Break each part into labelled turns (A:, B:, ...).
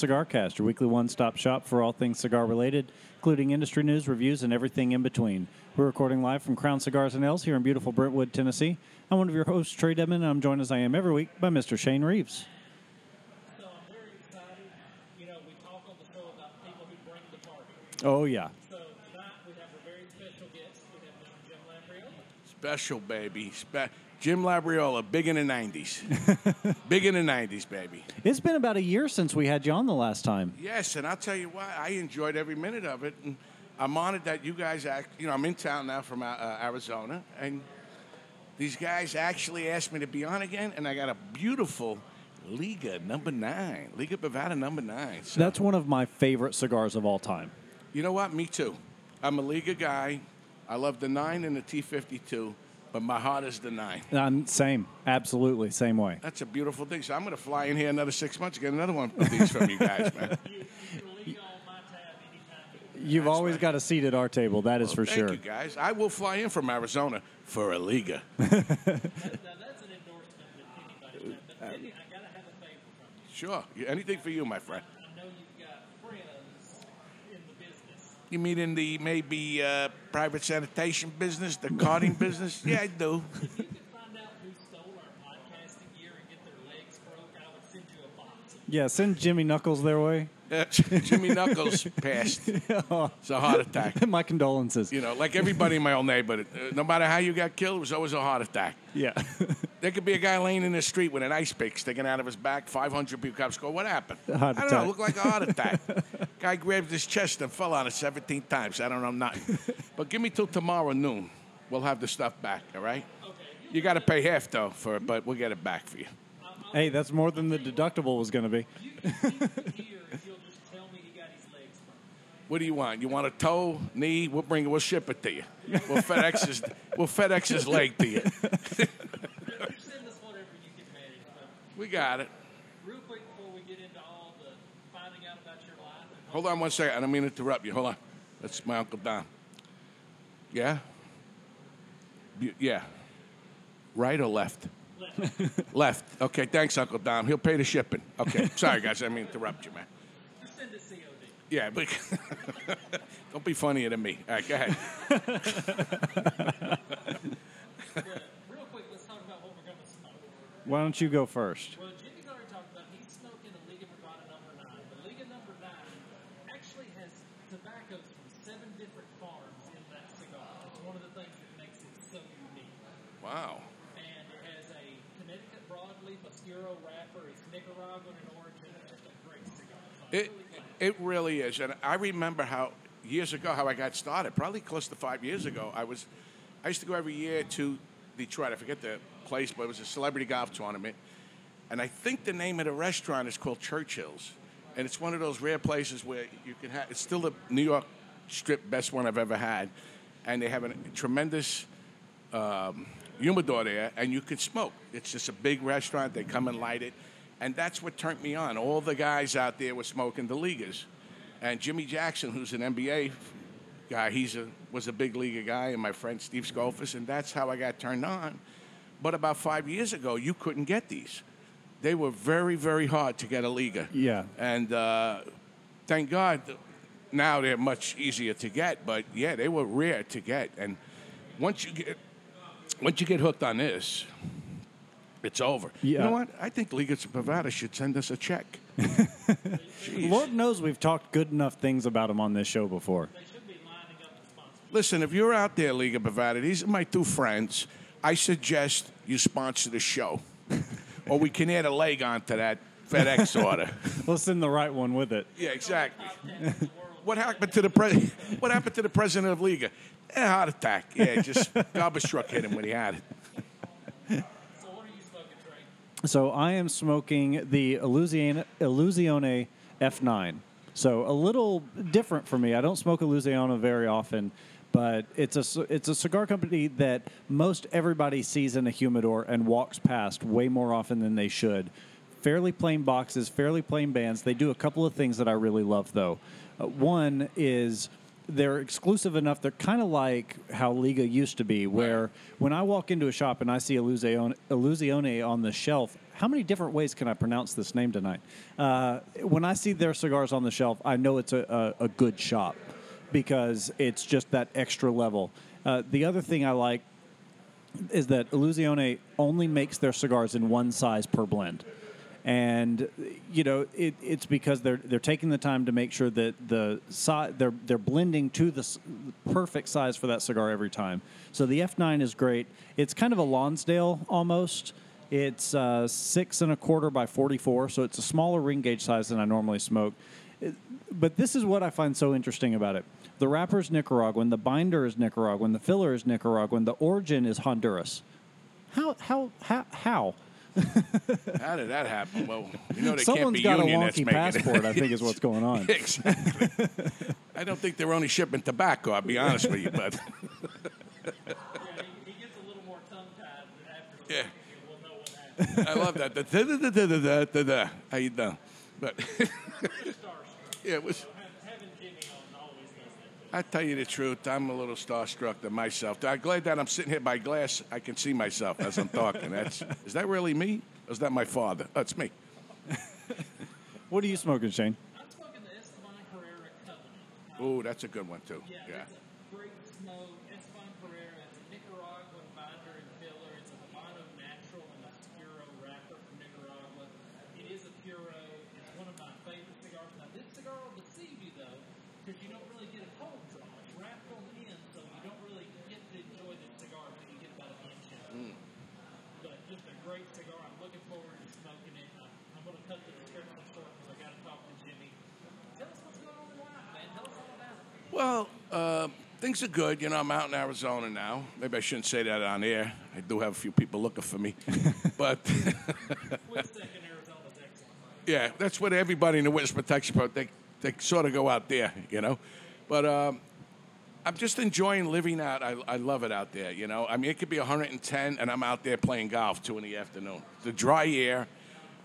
A: Cigar Cast, your weekly one stop shop for all things cigar related, including industry news, reviews, and everything in between. We're recording live from Crown Cigars and Ales here in beautiful Brentwood, Tennessee. I'm one of your hosts, Trae Dedman, and I'm joined as I am every week by Mr. Shane Reeves.
B: So I'm very excited. You know, we talk on the show about people who bring the party.
A: Oh, yeah.
B: So tonight we have a very special guest. We have Mr. Jim Labriola.
C: Special, baby. Spe- Jim Labriola, big in the 90s. big in the 90s, baby.
A: It's been about a year since we had you on the last time.
C: Yes, and I'll tell you what, I enjoyed every minute of it. And I'm honored that you guys act, you know, I'm in town now from uh, uh, Arizona, and these guys actually asked me to be on again, and I got a beautiful Liga number nine, Liga Bavada number nine. So,
A: That's one of my favorite cigars of all time.
C: you know what? Me too. I'm a Liga guy. I love the nine and the T52, but my heart is the nine.
A: Um, same. Absolutely. Same way.
C: That's a beautiful thing. So I'm going to fly in here another six months get another one of these from you guys, man.
B: You, you leave on my tab anytime you
A: You've always got a seat at our table, that is for
C: Thank
A: sure.
C: you, guys. I will fly in from Arizona for a Liga.
B: That's an endorsement that anybody can. But Jimmy, I got to have a favor.
C: Sure. Anything for you, my friend.
B: I know you've got friends in the business.
C: You mean in the maybe uh, private sanitation business, the carting business? Yeah, I do.
B: If you could find out who stole our podcasting gear and get their legs broke, I would send you a box.
A: Yeah, send Jimmy Knuckles their way.
C: Uh, Jimmy Knuckles passed. It's a heart attack.
A: My condolences.
C: You know, like everybody in my old neighborhood. Uh, no matter how you got killed, it was always a heart attack.
A: Yeah.
C: There could be a guy laying in the street with an ice pick sticking out of his back. 500 people cops go, What happened?
A: Heart
C: I don't know.
A: attack.
C: Looked like a heart attack. guy grabbed his chest and fell on it 17 times. I don't know nothing. but give me till tomorrow noon. We'll have the stuff back, all right? Okay. You got to pay half, though, for it, but we'll get it back for you.
A: hey, that's more than the deductible was going to be.
B: You can leave it here if you'll just tell me he got his legs broke.
C: What do you want? You want a toe, knee? We'll bring it. We'll ship it to you. We'll FedEx his, we'll FedEx his leg to you.
B: Just send us whatever you can manage. But
C: We got it.
B: real quick before we get into all the finding out about your life
C: Hold on one second. I don't mean to interrupt you. Hold on. That's my Uncle Don. Yeah? Yeah. Right or left? left. Okay, thanks, Uncle Don. He'll pay the shipping. Okay. Sorry, guys. I didn't mean to interrupt you, man.
B: just send us COD.
C: Yeah, but don't be funnier than me. All right, go ahead.
B: Real quick, let's talk about what we're going to smoke.
A: Why don't you go first?
B: Well, Jimmy's already talked about he's smoking a Liga Bravada number nine. The Liga number nine actually has tobaccos from seven different farms in that cigar. It's one of the things that makes it so unique.
C: Wow.
B: And it has a Connecticut broadleaf Oscuro wrapper. It's Nicaraguan in origin. It's just a great cigar.
C: It,
B: really glad.
C: It really is. And I remember how years ago how I got started, probably close to five years ago. I was I used to go every year to Detroit. I forget the place, but it was a celebrity golf tournament. And I think the name of the restaurant is called Churchill's. And it's one of those rare places where you can have it's still the New York strip best one I've ever had. And they have a tremendous um, humidor there, and you can smoke. It's just a big restaurant. They come and light it, and that's what turned me on. All the guys out there were smoking the Ligas, and Jimmy Jackson, who's an NBA guy, he's a was a big Liga guy, and my friend Steve Skolfus, and that's how I got turned on. But about five years ago, you couldn't get these. They were very, very hard to get a liga.
A: Yeah.
C: And uh, thank God, now they're much easier to get. But yeah, they were rare to get. And once you get once you get hooked on this, it's over. You know what? I think Ligas of Bavada should send us a check.
A: Lord knows we've talked good enough things about him on this show before.
B: They should be lining up to sponsor.
C: Listen, if you're out there, League of Bavada, these are my two friends. I suggest you sponsor the show, or we can add a leg onto that FedEx order.
A: We'll send the right one with it.
C: Yeah, exactly. What happened to the pre- What happened to the president of Liga? A heart attack. Yeah, just garbage truck hit him when he had it.
B: So what are you smoking, Trae?
A: So I am smoking the Illusione, Illusione F9. So a little different for me. I don't smoke Illusione very often, but it's a it's a cigar company that most everybody sees in a humidor and walks past way more often than they should. Fairly plain boxes, fairly plain bands. They do a couple of things that I really love though. Uh, one is they're exclusive enough. They're kind of like how Liga used to be, where when I walk into a shop and I see Illusione, Illusione on the shelf, how many different ways can I pronounce this name tonight? Uh, when I see their cigars on the shelf, I know it's a, a, a good shop because it's just that extra level. Uh, the other thing I like is that Illusione only makes their cigars in one size per blend. And you know it, it's because they're they're taking the time to make sure that the si- they're they're blending to the perfect size for that cigar every time. So the F9 is great. It's kind of a Lonsdale almost. It's uh, six and a quarter by 44, so it's a smaller ring gauge size than I normally smoke. It- but this is what I find so interesting about it. The wrapper is Nicaraguan, the binder is Nicaraguan, the filler is Nicaraguan, the origin is Honduras. How how how how?
C: How did that happen? Well, you know they
A: Someone's
C: can't
A: got
C: be
A: a
C: union that's
A: wonky passport.
C: it.
A: I think is what's going on.
C: exactly. I don't think they're only shipping tobacco. I'll be honest with you, but
B: Yeah, he, he gets a little more tongue tied after the
C: Yeah.
B: second year. We'll know what happened.
C: I love that. The da-da-da-da-da-da-da. How you doing? But yeah, it was.
B: Having Jimmy on always does that.
C: I tell you the truth, I'm a little starstruck to myself. I'm glad that I'm sitting here by glass. I can see myself as I'm talking. That's is that really me? Or is that my father? Oh, it's me.
A: What are you smoking, Shane?
B: I'm smoking the Esteban Carreras Covenant.
C: Ooh, that's a good one too.
B: Yeah,
C: Yeah.
B: it's a great smoke. Esteban Carreras. It's a Nicaraguan binder and filler. It's a Habano natural and a Puro wrapper from Nicaragua. It is a Puro. It's one of my favorite cigars. Now, this cigar will deceive you, though, because you don't really get a cold draw. It's wrapped on the end, so you don't really get to enjoy this cigar until you get about an inch in. But just a great cigar. I'm looking forward to smoking it. I'm, I'm going to cut the description short because I got to talk to Jimmy. Tell us what's going on in life, man. Tell us all about it.
C: Well, uh, things are good. You know, I'm out in Arizona now. Maybe I shouldn't say that on air. I do have a few people looking for me, but
B: Quick second, Arizona's excellent.
C: yeah, that's what everybody in the witness protection program they they sort of go out there, you know. But um, I'm just enjoying living out. I, I love it out there, you know. I mean, it could be 110, and I'm out there playing golf two in the afternoon. The dry air,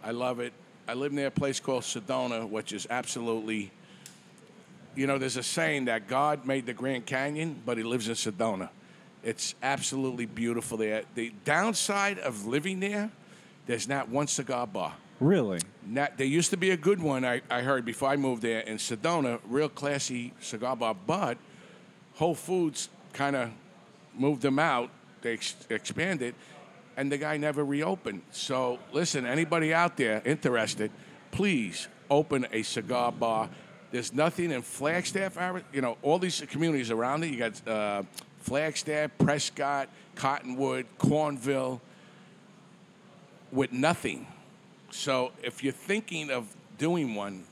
C: I love it. I live near a place called Sedona, which is absolutely. You know, there's a saying that God made the Grand Canyon, but He lives in Sedona. It's absolutely beautiful there. The downside of living there, there's not one cigar bar.
A: Really?
C: Not, there used to be a good one I, I heard before I moved there in Sedona, real classy cigar bar, but Whole Foods kind of moved them out. They ex- expanded, and the guy never reopened. So, listen, anybody out there interested, please open a cigar bar. There's nothing in Flagstaff, you know, all these communities around it. You got uh, Flagstaff, Prescott, Cottonwood, Cornville, with nothing. So if you're thinking of doing one,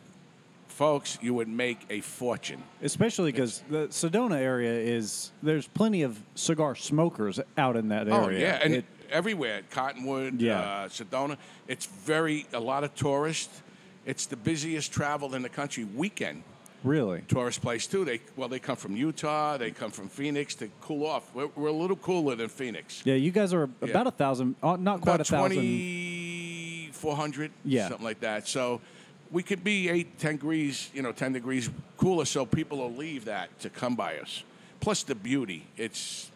C: folks, you would make a fortune.
A: Especially because the Sedona area is there's plenty of cigar smokers out in that area.
C: Oh yeah, and
A: It-
C: everywhere, Cottonwood,
A: Yeah.
C: uh, Sedona. It's very a lot of tourists. It's the busiest travel in the country weekend
A: really.
C: tourist place too. They well, they come from Utah, they come from Phoenix to cool off. We're, we're a little cooler than Phoenix.
A: Yeah, you guys are about a thousand, uh, not quite a thousand.
C: four hundred,
A: Yeah.
C: something like that. So we could be eight, ten degrees, you know, ten degrees cooler, so people will leave that to come by us. Plus the beauty, it's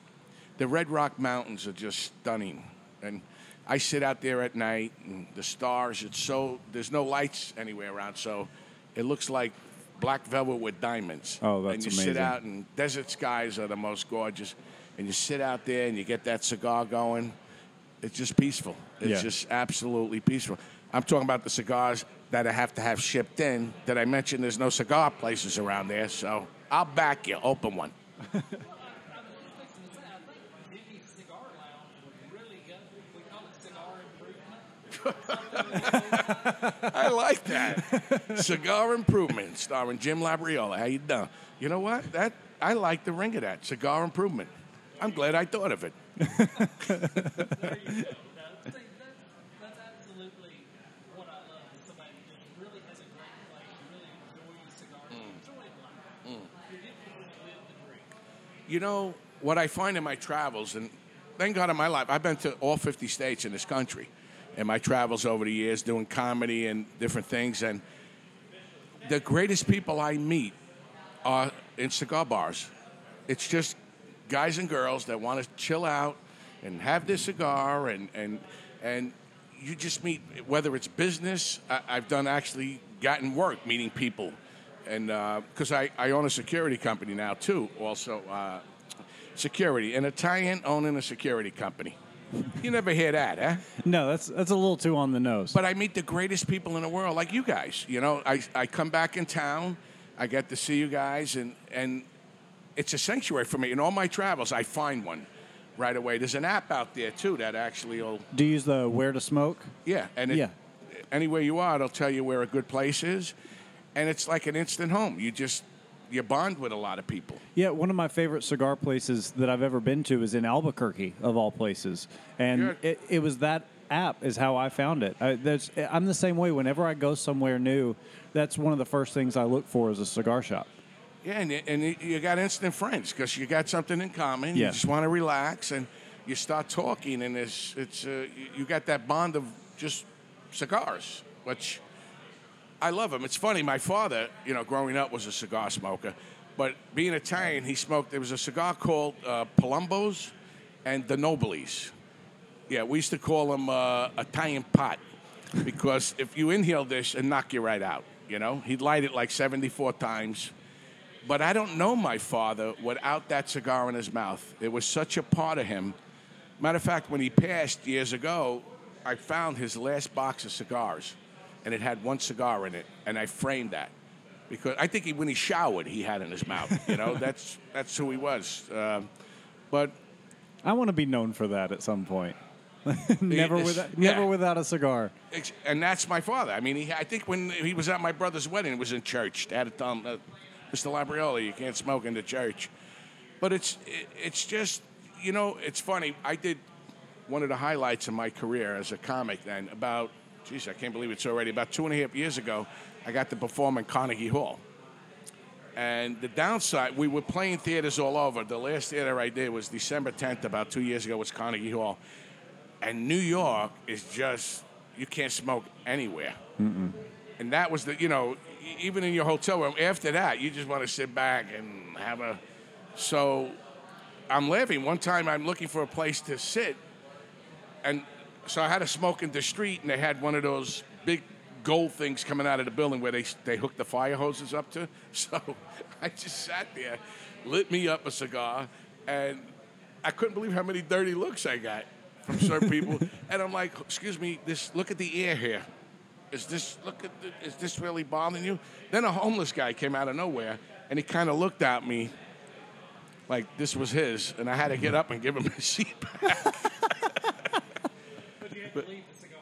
C: the Red Rock Mountains are just stunning, and I sit out there at night and the stars. It's so there's no lights anywhere around, so it looks like black velvet with diamonds.
A: Oh, that's
C: And you
A: amazing.
C: sit out, and desert skies are the most gorgeous. And you sit out there and you get that cigar going. It's just peaceful. It's
A: Yeah.
C: just absolutely peaceful. I'm talking about the cigars that I have to have shipped in. That I mentioned, there's no cigar places around there, so I'll back you. Open one.
B: I was just fixing to say, I think Jimmy's Cigar Lounge would really go. We call it Cigar Improvement.
C: I like that. Cigar Improvement, starring Jim Labriola. How you doing? You know what? That I like the ring of that. Cigar Improvement. I'm glad I thought of it.
B: There you go. No, see, that's, that's absolutely what I love. Is somebody who just really has a great place, really enjoys cigars, enjoys life. You're getting to live the dream.
C: You know what I find in my travels, and thank God in my life, I've been to all 50 states in this country, in my travels over the years, doing comedy and different things, and the greatest people I meet are in cigar bars. It's just guys and girls that want to chill out and have their cigar, and and and you just meet whether it's business. I, I've done actually gotten work meeting people, and because I, I own a security company now too, also uh, security, an Italian owning a security company. You never hear that, huh?
A: No, that's that's a little too on the nose.
C: But I meet the greatest people in the world, like you guys. You know, I, I come back in town, I get to see you guys, and, and it's a sanctuary for me. In all my travels, I find one right away. There's an app out there, too, that actually will,
A: Do you use the where to smoke?
C: yeah, and it,
A: Yeah.
C: anywhere you are, it'll tell you where a good place is. And it's like an instant home. You just, you bond with a lot of people.
A: Yeah, one of my favorite cigar places that I've ever been to is in Albuquerque, of all places, and it, it was that app is how I found it. I, there's, I'm the same way. Whenever I go somewhere new, that's one of the first things I look for is a cigar shop.
C: Yeah, and, you- and you- got instant friends because you got something in common. You just want to relax and you start talking, and it's, it's uh, you got that bond of just cigars, which I love them. It's funny, my father, you know, growing up was a cigar smoker, but being Italian, he smoked, there was a cigar called uh, Palombos and the Nobilis. Yeah, we used to call them uh, Italian pot because if you inhale this, it knock you right out. You know, he'd light it like 74 times. But I don't know my father without that cigar in his mouth. It was such a part of him. Matter of fact, when he passed years ago, I found his last box of cigars, and it had one cigar in it, and I framed that because I think he, when he showered, he had it in his mouth. You know, that's that's who he was. Um, but
A: I want to be known for that at some point. never without,
C: yeah.
A: never without a cigar.
C: And that's my father. I mean, he, I think when he was at my brother's wedding, it was in church. They had to tell him, uh, Mr. Labriola, you can't smoke in the church. But it's it, it's just, you know, it's funny. I did one of the highlights of my career as a comic. Then about, geez, I can't believe it's already about two and a half years ago. I got to perform in Carnegie Hall. And the downside, we were playing theaters all over. The last theater I did was December 10th, about two years ago, was Carnegie Hall. And New York is just, you can't smoke anywhere. And that was the, you know, even in your hotel room, after that, you just want to sit back and have a. So I'm laughing. One time I'm looking for a place to sit, and so I had to smoke in the street, and they had one of those big gold things coming out of the building where they, they hook the fire hoses up to. So I just sat there, lit me up a cigar, and I couldn't believe how many dirty looks I got from certain people. and I'm like, excuse me, this look at the air here. Is this look at the, is this really bothering you? Then a homeless guy came out of nowhere and he kind of looked at me like this was his, and I had to get up and give him his seat back.
B: But you have to leave the cigar.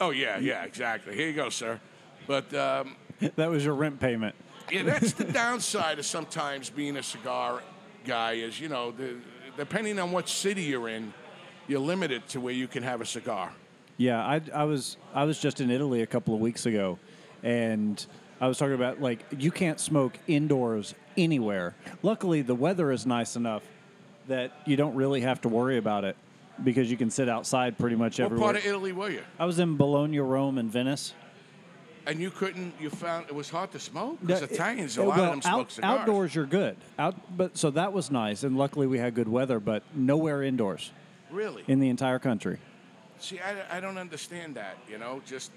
C: oh yeah, yeah, exactly. Here you go, sir. But um,
A: That was your rent payment.
C: yeah, that's the downside of sometimes being a cigar guy is you know the, depending on what city you're in, you're limited to where you can have a cigar.
A: Yeah, I, I was I was just in Italy a couple of weeks ago, and I was talking about like you can't smoke indoors anywhere. Luckily, the weather is nice enough that you don't really have to worry about it because you can sit outside pretty much
C: What
A: everywhere.
C: part of Italy were you?
A: I was in Bologna, Rome, and Venice.
C: And you couldn't. You found it was hard to smoke because
A: Yeah, it-
C: Italians, a lot
A: well,
C: of them smoke
A: out-
C: cigars.
A: Outdoors, you're good. Out, but so that was nice, and luckily we had good weather. But nowhere indoors
C: Really?
A: in the entire country.
C: See, I, I don't understand that. You know, just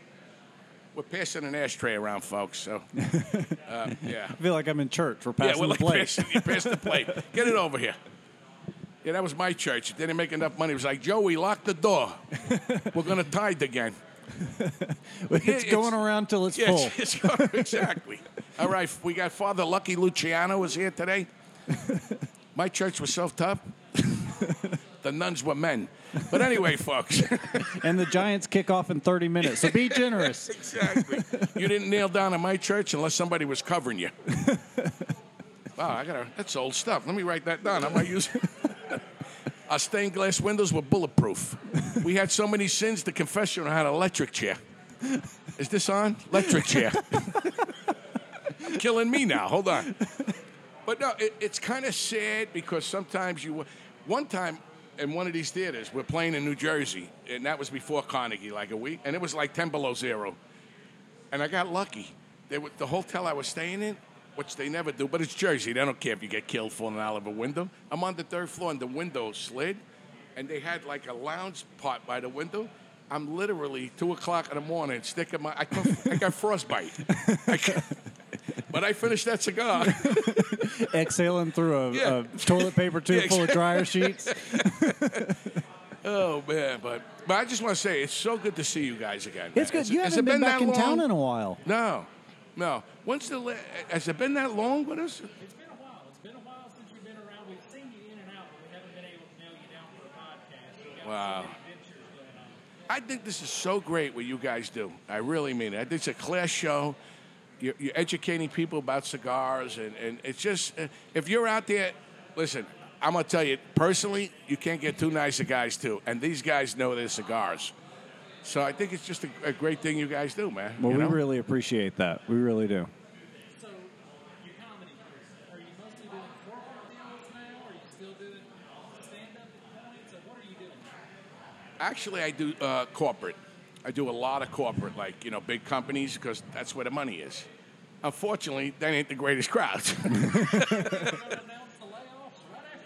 C: we're passing an ashtray around, folks. So, uh, yeah.
A: I feel like I'm in church. We're
C: Yeah,
A: passing
C: we're
A: the
C: like
A: plate.
C: passing, you pass the plate. Get it over here. Yeah, that was my church. They didn't make enough money. It was like, Joey, lock the door. We're going to tithe again.
A: it's
C: it's-
A: going around till it's
C: Yeah,
A: full.
C: it's- it's- exactly. All right, we got Father Lucky Luciano was here today. My church was self-taught. the nuns were men. But anyway, folks.
A: and the Giants kick off in 30 minutes. So be generous.
C: exactly. You didn't nail down in my church unless somebody was covering you. Wow, I gotta. That's old stuff. Let me write that down. I might use. Our stained glass windows were bulletproof. We had so many sins. The confessional had an electric chair. Is this on? Electric chair. Killing me now. Hold on. But no, it, it's kind of sad because sometimes you. One time in one of these theaters, we're playing in New Jersey, and that was before Carnegie, like a week, and it was like 10 below zero. And I got lucky. Were, the hotel I was staying in, which they never do, but it's Jersey. They don't care if you get killed falling out of a window. I'm on the third floor, and the window slid, and they had like a lounge part by the window, I'm literally two o'clock in the morning sticking my. I, got- I got frostbite. I got- but I finished that cigar.
A: Exhaling through a,
C: Yeah.
A: a toilet paper tube
C: Yeah,
A: full of dryer sheets.
C: oh man, but but I just want to say it's so good to see you guys again.
A: It's
C: man.
A: good. You haven't
C: it
A: been back in town in a while.
C: No, no. When's the la- has it been that long with us?
B: It's been a while. It's been a while since you've been around. We've seen you in and out, but we haven't been able to nail you down for a podcast. We've got
C: Wow.
B: so many adventures going on.
C: I think this is so great what you guys do. I really mean it. I think it's a class show. You're, you're educating people about cigars, and, and it's just, uh, if you're out there, listen, I'm going to tell you, personally, you can't get too nice of guys, too. And these guys know their cigars. So I think it's just a, a great thing you guys do, man.
A: Well,
C: you
A: we
C: know?
A: really appreciate that. We really do.
B: So, your comedy are you mostly doing corporate deals now? Are you still doing stand-up at points, or what are you doing?
C: Actually, I do uh, corporate. I do a lot of corporate, like, you know, big companies, because that's where the money is. Unfortunately, that ain't the greatest crowds.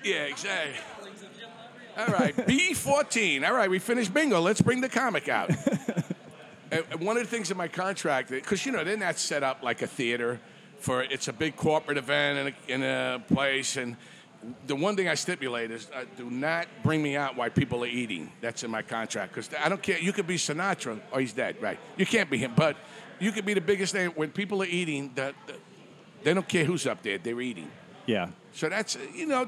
B: You're going
C: All right, B14. All right, we finished bingo. Let's bring the comic out. And one of the things in my contract, because you know they're not set up like a theater, for it's a big corporate event in a, in a place, and the one thing I stipulate is uh, do not bring me out while people are eating. That's in my contract because I don't care. You could be Sinatra, or he's dead, right? You can't be him, but you could be the biggest thing when people are eating. That they don't care who's up there; they're eating.
A: Yeah.
C: So that's you know,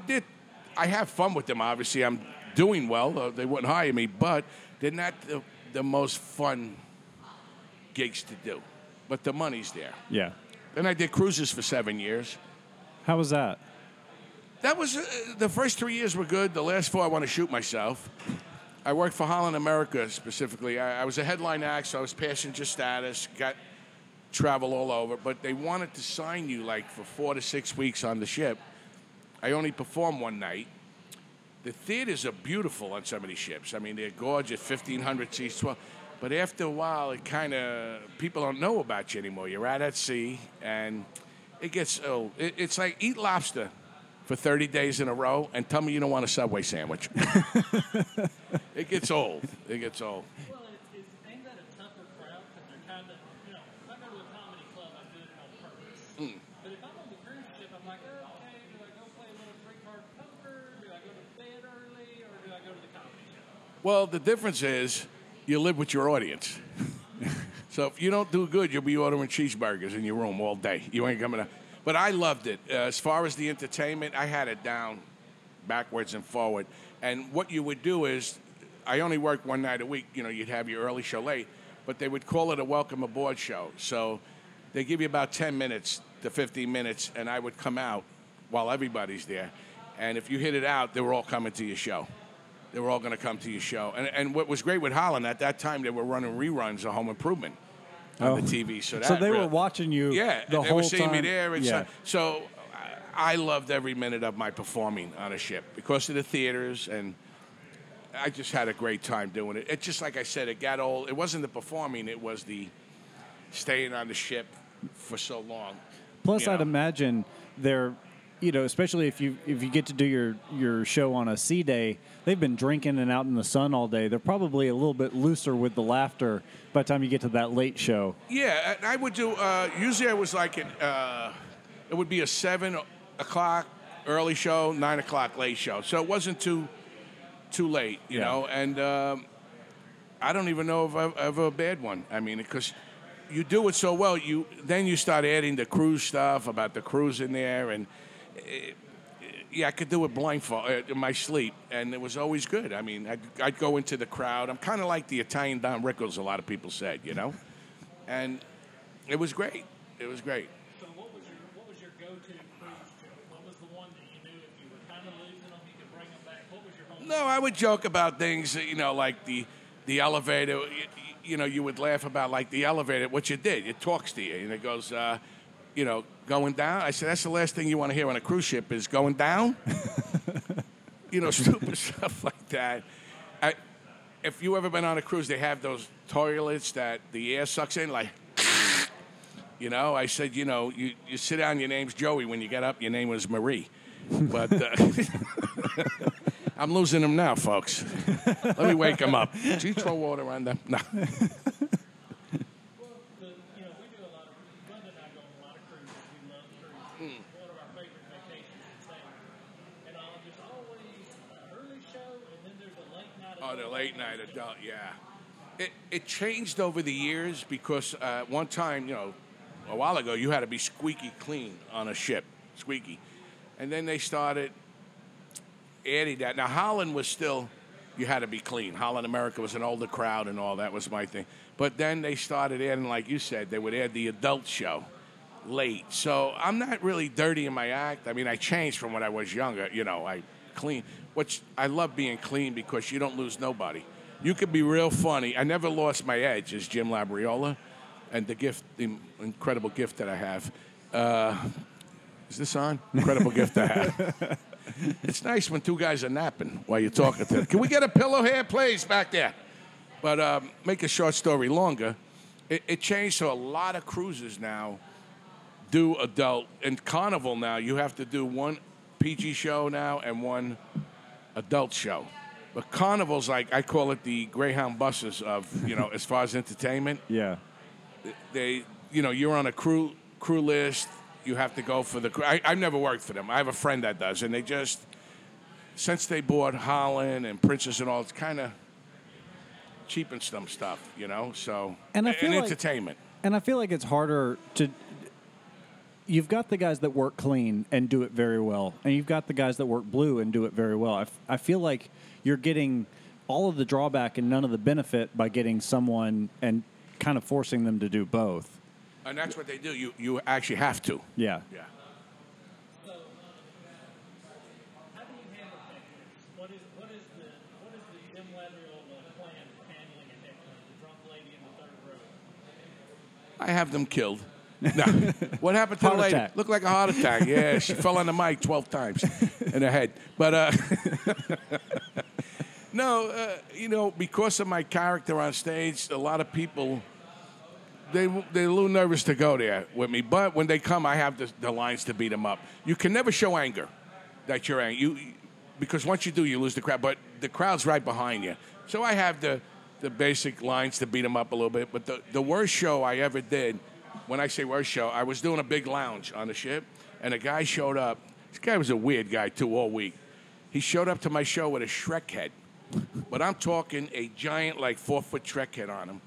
C: I have fun with them. Obviously, I'm doing well. Uh, they wouldn't hire me, but they're not the, the most fun gigs to do. But the money's there.
A: Yeah.
C: Then I did cruises for seven years.
A: How was that?
C: That was uh, the first three years were good. The last four, I want to shoot myself. I worked for Holland America specifically. I, I was a headline act, so I was passenger status, got travel all over. But they wanted to sign you like for four to six weeks on the ship. I only performed one night. The theaters are beautiful on some of these ships. I mean, they're gorgeous, 1,500 seats, 12. But after a while, it kind of, people don't know about you anymore. You're out at sea, and it gets old. It, it's like eat lobster for 30 days in a row and tell me you don't want a Subway sandwich. it gets old. It gets old.
B: Well, it's, it's aimed at a tougher crowd because they're kind of, you know, if I go to a comedy club, I'm doing it on purpose. But if I'm on the cruise ship, I'm like, oh, okay, do I go play a little three card poker? Do I go to bed early? Or do I go to the comedy show?
C: Well, the difference is you live with your audience. so if you don't do good, you'll be ordering cheeseburgers in your room all day. You ain't coming out. But I loved it. Uh, as far as the entertainment, I had it down backwards and forward. And what you would do is, I only worked one night a week. You know, you'd have your early show late, but they would call it a welcome aboard show. So they give you about 10 minutes to 15 minutes, and I would come out while everybody's there. And if you hit it out, they were all coming to your show. They were all going to come to your show. And, and what was great with Holland at that time, they were running reruns of Home Improvement on
A: Oh.
C: the TV. So, that
A: So they
C: really-
A: were watching you
C: yeah,
A: the
C: they
A: whole
C: were seeing
A: time.
C: me there. And
A: yeah.
C: so, I loved every minute of my performing on a ship because of the theaters, and I just had a great time doing it. It just like I said, it got old. It wasn't the performing; it was the staying on the ship for so long.
A: Plus, I'd
C: know.
A: imagine they're, you know, especially if you if you get to do your your show on a sea day, they've been drinking and out in the sun all day. They're probably a little bit looser with the laughter by the time you get to that late show.
C: Yeah, and I would do. Uh, usually, I was like an. Uh, it would be a seven o'clock early show, nine o'clock late show. So it wasn't too too late, you
A: Yeah.
C: know. And um, I don't even know if I've ever a bad one. I mean, because you do it so well, you then you start adding the cruise stuff about the cruise in there, and eh, yeah, I could do it blindfold uh, in my sleep, and it was always good. I mean, I'd, I'd go into the crowd. I'm kind of like the Italian Don Rickles. A lot of people said, you know, and it was great. It was great.
B: So what was your what was your go-to cruise joke? What was the one that you knew if you were kind of losing them, you could bring them back? What was your home?
C: No, I would joke about things, you know, like the the elevator. You, you know, you would laugh about like the elevator, what you did. It talks to you, and it goes, uh, you know, going down. I said, that's the last thing you want to hear on a cruise ship is going down. you know, stupid stuff like that. I, if you ever been on a cruise, they have those toilets that the air sucks in, like. You know, I said, you know, you, you sit down, your name's Joey. When you get up, your name was Marie. But uh, I'm losing them now, folks. Let me wake them up. Did you throw water on them? No.
B: Well, the, you know, we do a lot of, Glenda and I go on a lot of cruises. We love cruises.
C: Hmm.
B: One of our favorite vacations is sailing. And uh, there's always an early show, and then there's a late night.
C: Oh, the
B: adult
C: late night adult, yeah. It, it changed over the years because uh, one time, you know, a while ago, you had to be squeaky clean on a ship, squeaky. And then they started adding that. Now, Holland was still, you had to be clean. Holland America was an older crowd and all that was my thing. But then they started adding, like you said, they would add the adult show late. So I'm not really dirty in my act. I mean, I changed from when I was younger. You know, I clean. Which I love being clean because you don't lose nobody. You could be real funny. I never lost my edge as Jim Labriola, and the gift, the incredible gift that I have. Uh, is this on? Incredible gift I have. It's nice when two guys are napping while you're talking to them. Can we get a pillow here, please, back there? But um, make a short story longer. It, it changed so a lot of cruises now do adult. And Carnival now, you have to do one PG show now and one adult show. But Carnival's like, I call it the Greyhound buses of, you know, as far as entertainment
A: Yeah.
C: they, you know, you're on a crew crew list. You have to go for the. crew. I, I've never worked for them. I have a friend that does, and they just since they bought Holland and Princess and all, it's kind of cheapens some stuff, you know. So
A: And I feel like-
C: entertainment.
A: And I feel like it's harder to. You've got the guys that work clean and do it very well, and you've got the guys that work blue and do it very well. I, f- I feel like you're getting all of the drawback and none of the benefit by getting someone and kind of forcing them to do both.
C: and that's what they do. You you actually have to.
A: Yeah.
C: Yeah.
B: So, uh, how do you handle hecklers? What is what is the what is the Jim Labriola plan for handling a heckler, the drunk lady in the third row?
C: I have them killed. No. what happened to
A: Heart
C: the lady?
A: attack.
C: Looked like a heart attack. Yeah, she fell on the mic 12 times in her head. But, uh, no, uh, you know, because of my character on stage, a lot of people, they, they're a little nervous to go there with me. But when they come, I have the, the lines to beat them up. You can never show anger that you're angry. You, because once you do, you lose the crowd. But the crowd's right behind you. So I have the, the basic lines to beat them up a little bit. But the, the worst show I ever did, when I say worst show, I was doing a big lounge on the ship, and a guy showed up. This guy was a weird guy, too, all week. He showed up to my show with a Shrek head. But I'm talking a giant, like four foot Shrek head on him.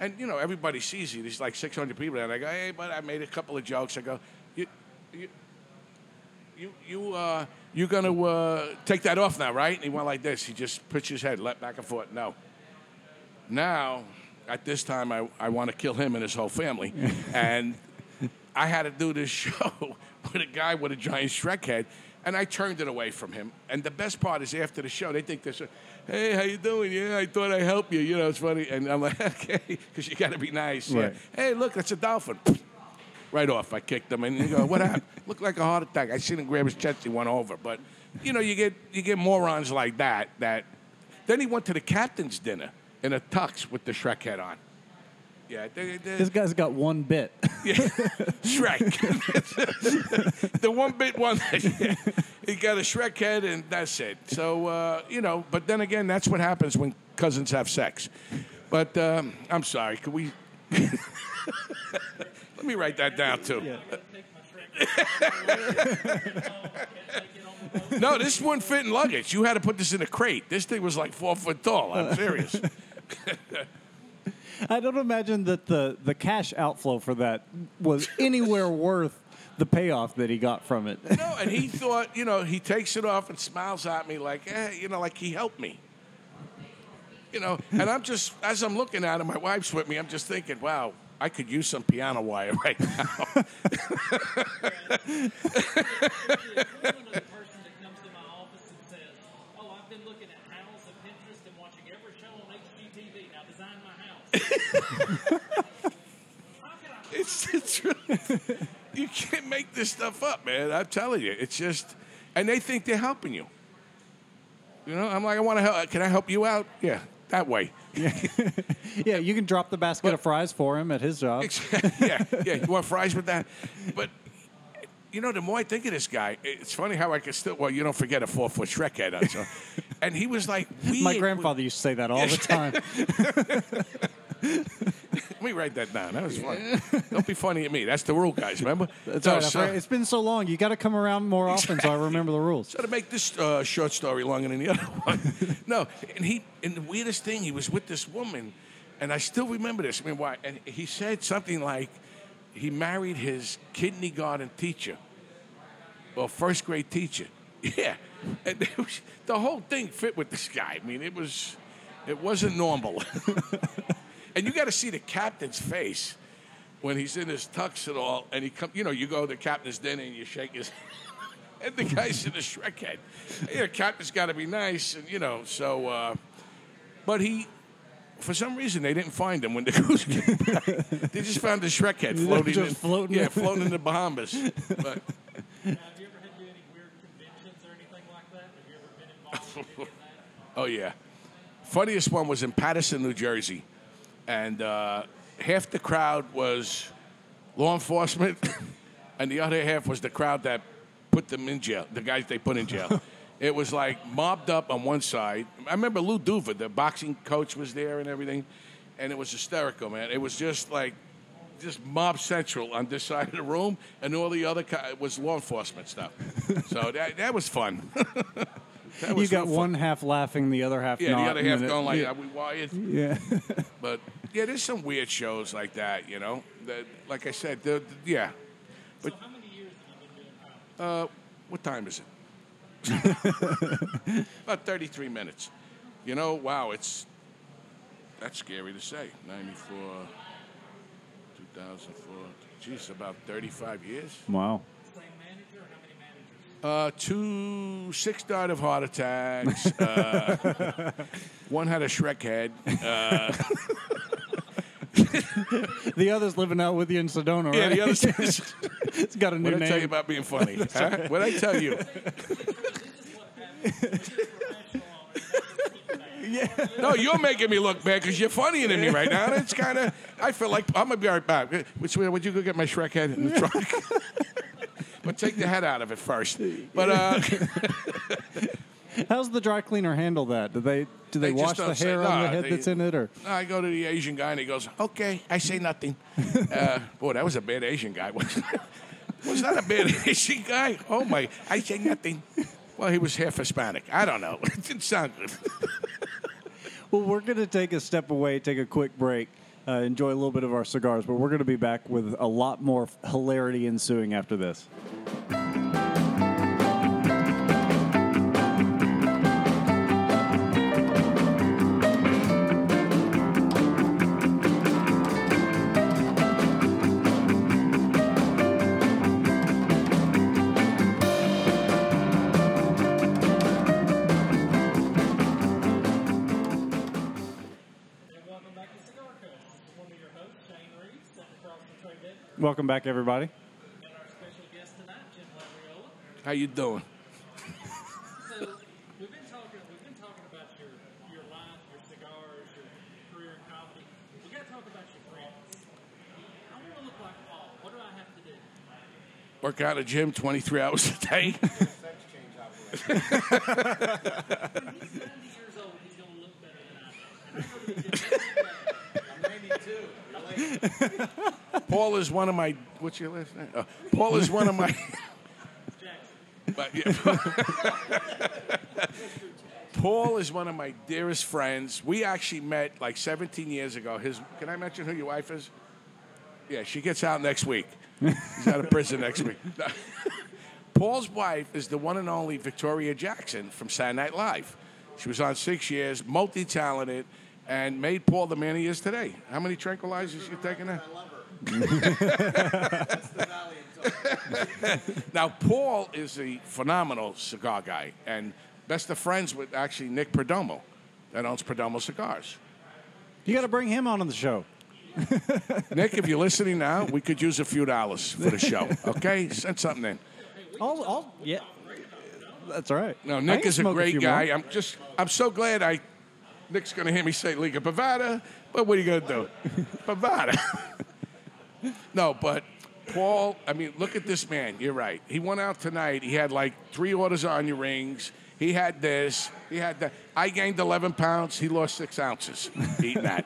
C: And, you know, everybody sees it. There's like 600 people there. And I go, hey, but I made a couple of jokes. I go, you, you, you, you, uh, you gonna uh, take that off now, right? And he went like this. He just pitched his head, let back and forth. No. Now, at this time, I, I want to kill him and his whole family. and I had to do this show with a guy with a giant Shrek head, and I turned it away from him. And the best part is after the show, they think this, hey, how you doing? Yeah, I thought I'd help you. You know, it's funny. And I'm like, okay, because you got to be nice. Yeah. Hey, look, that's a dolphin. Right off, I kicked him, and you go, "What happened?" Looked like a heart attack. I seen him grab his chest. He went over, but you know, you get you get morons like that. That then he went to the captain's dinner in a tux with the Shrek head on. Yeah, they, they,
A: This guy's got one bit.
C: yeah. Shrek. the one bit one. yeah. He got a Shrek head, and that's it. So, uh, you know, but then again, that's what happens when cousins have sex. But um, I'm sorry, could we. Let me write that down, too. no, this wouldn't fit in luggage. You had to put this in a crate. This thing was like four foot tall. I'm serious.
A: I don't imagine that the, the cash outflow for that was anywhere worth the payoff that he got from it.
C: No, and he thought, you know, he takes it off and smiles at me like, eh, you know, like he helped me. You know, and I'm just, as I'm looking at him, my wife's with me, I'm just thinking, wow, I could use some piano wire right now.
B: equivalent of the person that comes to my office and says, "Oh, I've been looking at House of Pinterest and watching every show on HGTV. Now design my house." How
C: it's the truth. You can't make this stuff up, man. I'm telling you. It's just, and they think they're helping you. You know, I'm like, I want to help. Can I help you out? Yeah, that way.
A: yeah, you can drop the basket of fries for him at his job.
C: yeah, yeah. You want fries with that? But you know, the more I think of this guy, it's funny how I can still. Well, you don't forget a four foot Shrek head. on, So, and he was like.
A: My grandfather used to say that all the time.
C: Let me write that down. That was funny. don't be funny at me. That's the rule, guys. Remember?
A: That's
C: No,
A: all right.
C: So-
A: It's been so long. You got to come around more often so I remember the rules.
C: So to make this uh, short story longer than the other one, no, and he and the weirdest thing, he was with this woman, and I still remember this. I mean, why? And he said something like, he married his kindergarten teacher, well, first grade teacher. Yeah, and was, the whole thing fit with this guy. I mean, it was, it wasn't normal. and you got to see the captain's face when he's in his tux and all, and he come. You know, you go to the captain's dinner and you shake his. And the guy's in the Shrek head. You know, captain's got to be nice, and you know, so. Uh, but he, for some reason, they didn't find him when the cruise came back. They just found the Shrek head floating,
A: Just
C: in,
A: floating.
C: yeah, floating in the Bahamas. But
B: Now, have you ever had to do any weird conventions or anything like that? Have you ever been involved in any of that?
C: oh yeah, funniest one was in Paterson, New Jersey, and uh, half the crowd was law enforcement, and the other half was the crowd that put them in jail. The guys they put in jail. It was like mobbed up on one side. I remember Lou Duva, the boxing coach, was there and everything, and it was hysterical, man. It was just like, just mob central on this side of the room, and all the other co- was law enforcement stuff. so that that was fun. that
A: You got
C: real fun.
A: one half laughing, the other half
C: Yeah,
A: not.
C: the other half
A: then it-
C: going like,
A: yeah.
C: "Are we wired?"
A: Yeah.
C: But yeah, there's some weird shows like that, you know. That, like I said, the, the- yeah.
B: So how many years have you been doing comedy?
C: Uh, what time is it? About 33 minutes. You know, wow, it's that's scary to say. 94, 2004. Geez, about 35 years.
A: Wow.
B: Same manager or how many managers?
C: Uh, two, six died of heart attacks. Uh, one had a Shrek head. Uh,
A: The other's living out with you in Sedona, right?
C: yeah, the other.
A: it's got a new
C: What did I tell you about being funny? Huh? What did I tell you? No, you're making me look bad because you're funnier than me right now. And it's kind of, I feel like I'm gonna be right back. Which way would you go get my Shrek head in the trunk? but take the head out of it first. But uh,
A: How's the dry cleaner handle that? Do they do they,
C: They just
A: wash the
C: don't say-
A: hair on the
C: nah,
A: head
C: they-
A: that's in it, or
C: I go to the Asian guy and he goes, "Okay, I say nothing." Uh, boy, that was a bad Asian guy. was that a bad Asian guy? Oh my, I say nothing. Well, he was half Hispanic. I don't know. It didn't sound good.
A: Well, we're going to take a step away, take a quick break, uh, enjoy a little bit of our cigars, but we're going to be back with a lot more hilarity ensuing after this.
B: Welcome back,
A: everybody.
B: and our tonight,
C: How you doing?
B: So we've been talking, we've been talking about your your life, your cigars, your career in comedy. We got to talk about your friends. I want to look like Paul. What do I have to do?
C: Work out at gym 23 hours a day.
B: When he's 90 years old, he's going to look better than I do. And I go to the gym.
C: Paul is one of my. What's your last name? Uh, Paul is one of my. But, yeah. Paul is one of my dearest friends. We actually met like 17 years ago. His. Can I mention who your wife is? Yeah, she gets out next week. She's out of prison next week. Paul's wife is the one and only Victoria Jackson from Saturday Night Live. She was on six years, multi-talented, and made Paul the man he is today. How many tranquilizers you taking now? Now, Paul is a phenomenal cigar guy and best of friends with actually Nick Perdomo that owns Perdomo Cigars.
A: You got to bring him on on the show.
C: Nick, if you're listening now, we could use a few dollars for the show. Okay? Send something in.
A: I'll, I'll, yeah. That's all right.
C: No, Nick is a great
A: few
C: guy.
A: more.
C: I'm just, I'm so glad I, Nick's going to hear me say Liga Bavada, but what are you going to do? Bavada. no, but Paul, I mean, look at this man. You're right. He went out tonight. He had like three orders on your rings. He had this. He had that. I gained 11 pounds. He lost six ounces eating that.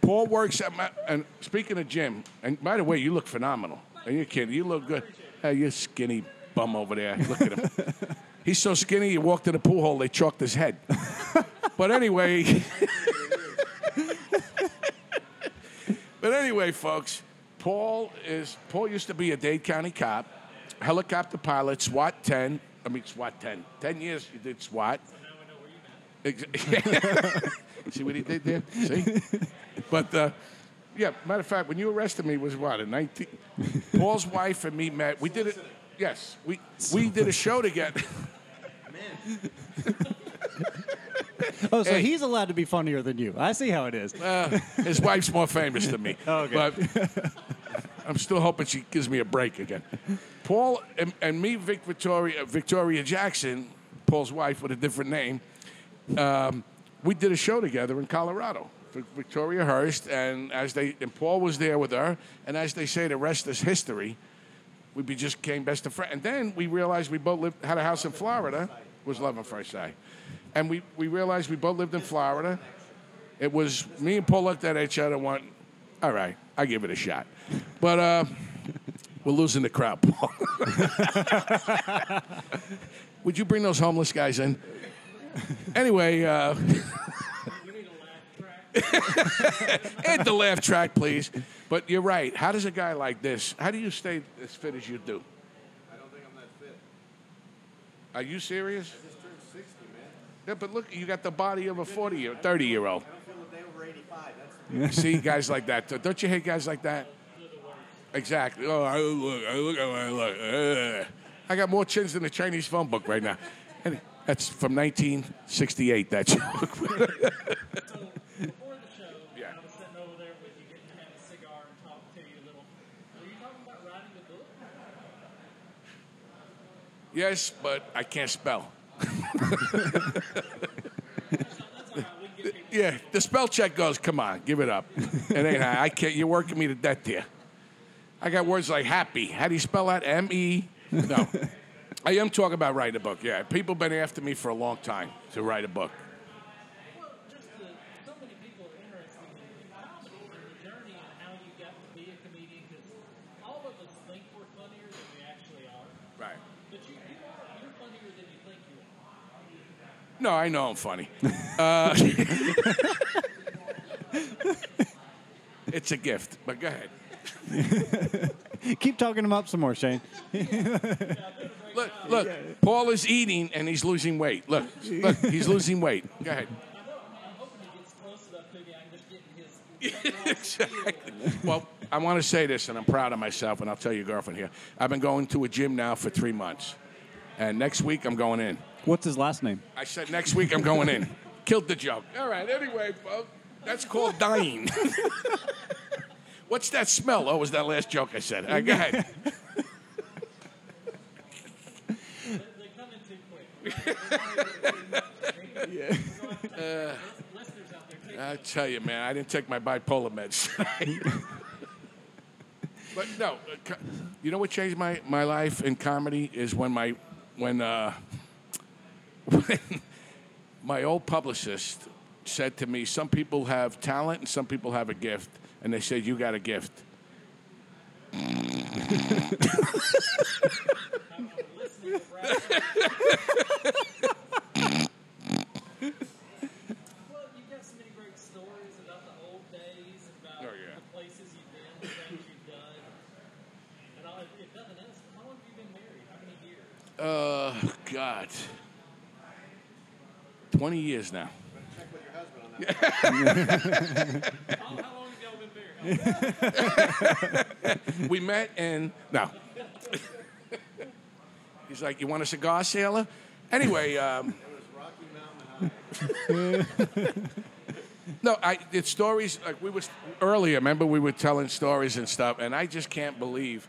C: Paul works at my. And speaking of gym, and by the way, you look phenomenal. And you're kidding? You look good. Hey, you skinny bum over there. Look at him. He's so skinny. You walked in the pool hole, they chalked his head. But anyway. but anyway, folks, Paul is Paul used to be a Dade County cop, helicopter pilot, SWAT 10. I mean SWAT 10. 10 years you did SWAT. See what he did there? See? But uh, yeah, matter of fact, when you arrested me was what, in 19 Paul's wife and me met. We did it Yes, we we did a show together.
A: Oh, so
C: Hey.
A: he's allowed to be funnier than you. I see how it is.
C: Uh, his wife's more famous than me.
A: Okay.
C: But I'm still hoping she gives me a break again. Paul and, and me, Vic Victoria, Victoria Jackson, Paul's wife with a different name, um, we did a show together in Colorado. Vic- Victoria Hurst, and as they and Paul was there with her, and as they say, the rest is history. We be just became best of friends, and then we realized we both lived, had a house in Florida. Was love at first sight, and we, we realized we both lived in Florida. It was me and Paul looked at each other and went, all right, I give it a shot. But uh, we're losing the crowd, Paul. Would you bring those homeless guys in? Anyway, uh, add the laugh track, please. But you're right. How does a guy like this, how do you stay as fit as you do?
D: I don't think I'm that fit.
C: Are you serious?
D: I just turned 60, man.
C: Yeah, but look, you got the body of a 40 year, 30 year old.
D: I don't feel a day over 85. That's
C: See guys like that. Don't you hate guys like that? Exactly. Oh, I look, I look, I look. Ugh. I got more chins than the Chinese phone book right now. And that's from 1968. That joke.
B: Before the show,
C: Yeah.
B: I was sitting over there with you, getting to have a cigar and talk to you a little. Were you talking about writing a book?
C: yes, but I can't spell. yeah, the spell check goes. Come on, give it up. It ain't. I can't. You're working me to death here. I got words like happy. How do you spell that? M E. No. I am talking about writing a book. Yeah, people been after me for a long time to write a book.
B: Well, just the, so many people are interested in comedy and the journey and how you got to be a comedian because all of us think we're funnier than we actually are.
C: Right.
B: But you, you are, you're funnier than you think you are.
C: No, I know I'm funny. Uh, it's a gift, but go ahead.
A: Keep talking him up some more, Shane.
C: Look, look. Paul is eating and he's losing weight. Look, look, he's losing weight. Go ahead.
B: I know, I'm hoping he gets close enough to me. I can just get in his.
C: exactly. Well, I want to say this, and I'm proud of myself, and I'll tell your girlfriend here. I've been going to a gym now for three months, and next week I'm going in.
A: What's his last name?
C: I said next week I'm going in. Killed the joke. All right. Anyway, folks, that's called dying. What's that smell? Oh, was that last joke I said? Uh, go ahead.
B: They come in too quick. Listeners out there, take
C: I tell you, man, I didn't take my bipolar meds. but no, uh, you know what changed my, my life in comedy is when my when uh, when my old publicist said to me, "Some people have talent and some people have a gift," and they said, "You got a gift."
B: listening to Brad. well, you've got so many great stories about the old days, about
C: Oh, yeah.
B: the places you've been, the things you've done. And all, if, if nothing else, how long have you been married? How many years?
C: Uh, God, twenty years now.
D: check with your husband on that.
B: How, how long have y'all married?
C: we met and no. He's like, "You want a cigar, sailor?" Anyway, um, no, I it's stories like we was earlier. Remember, we were telling stories and stuff, and I just can't believe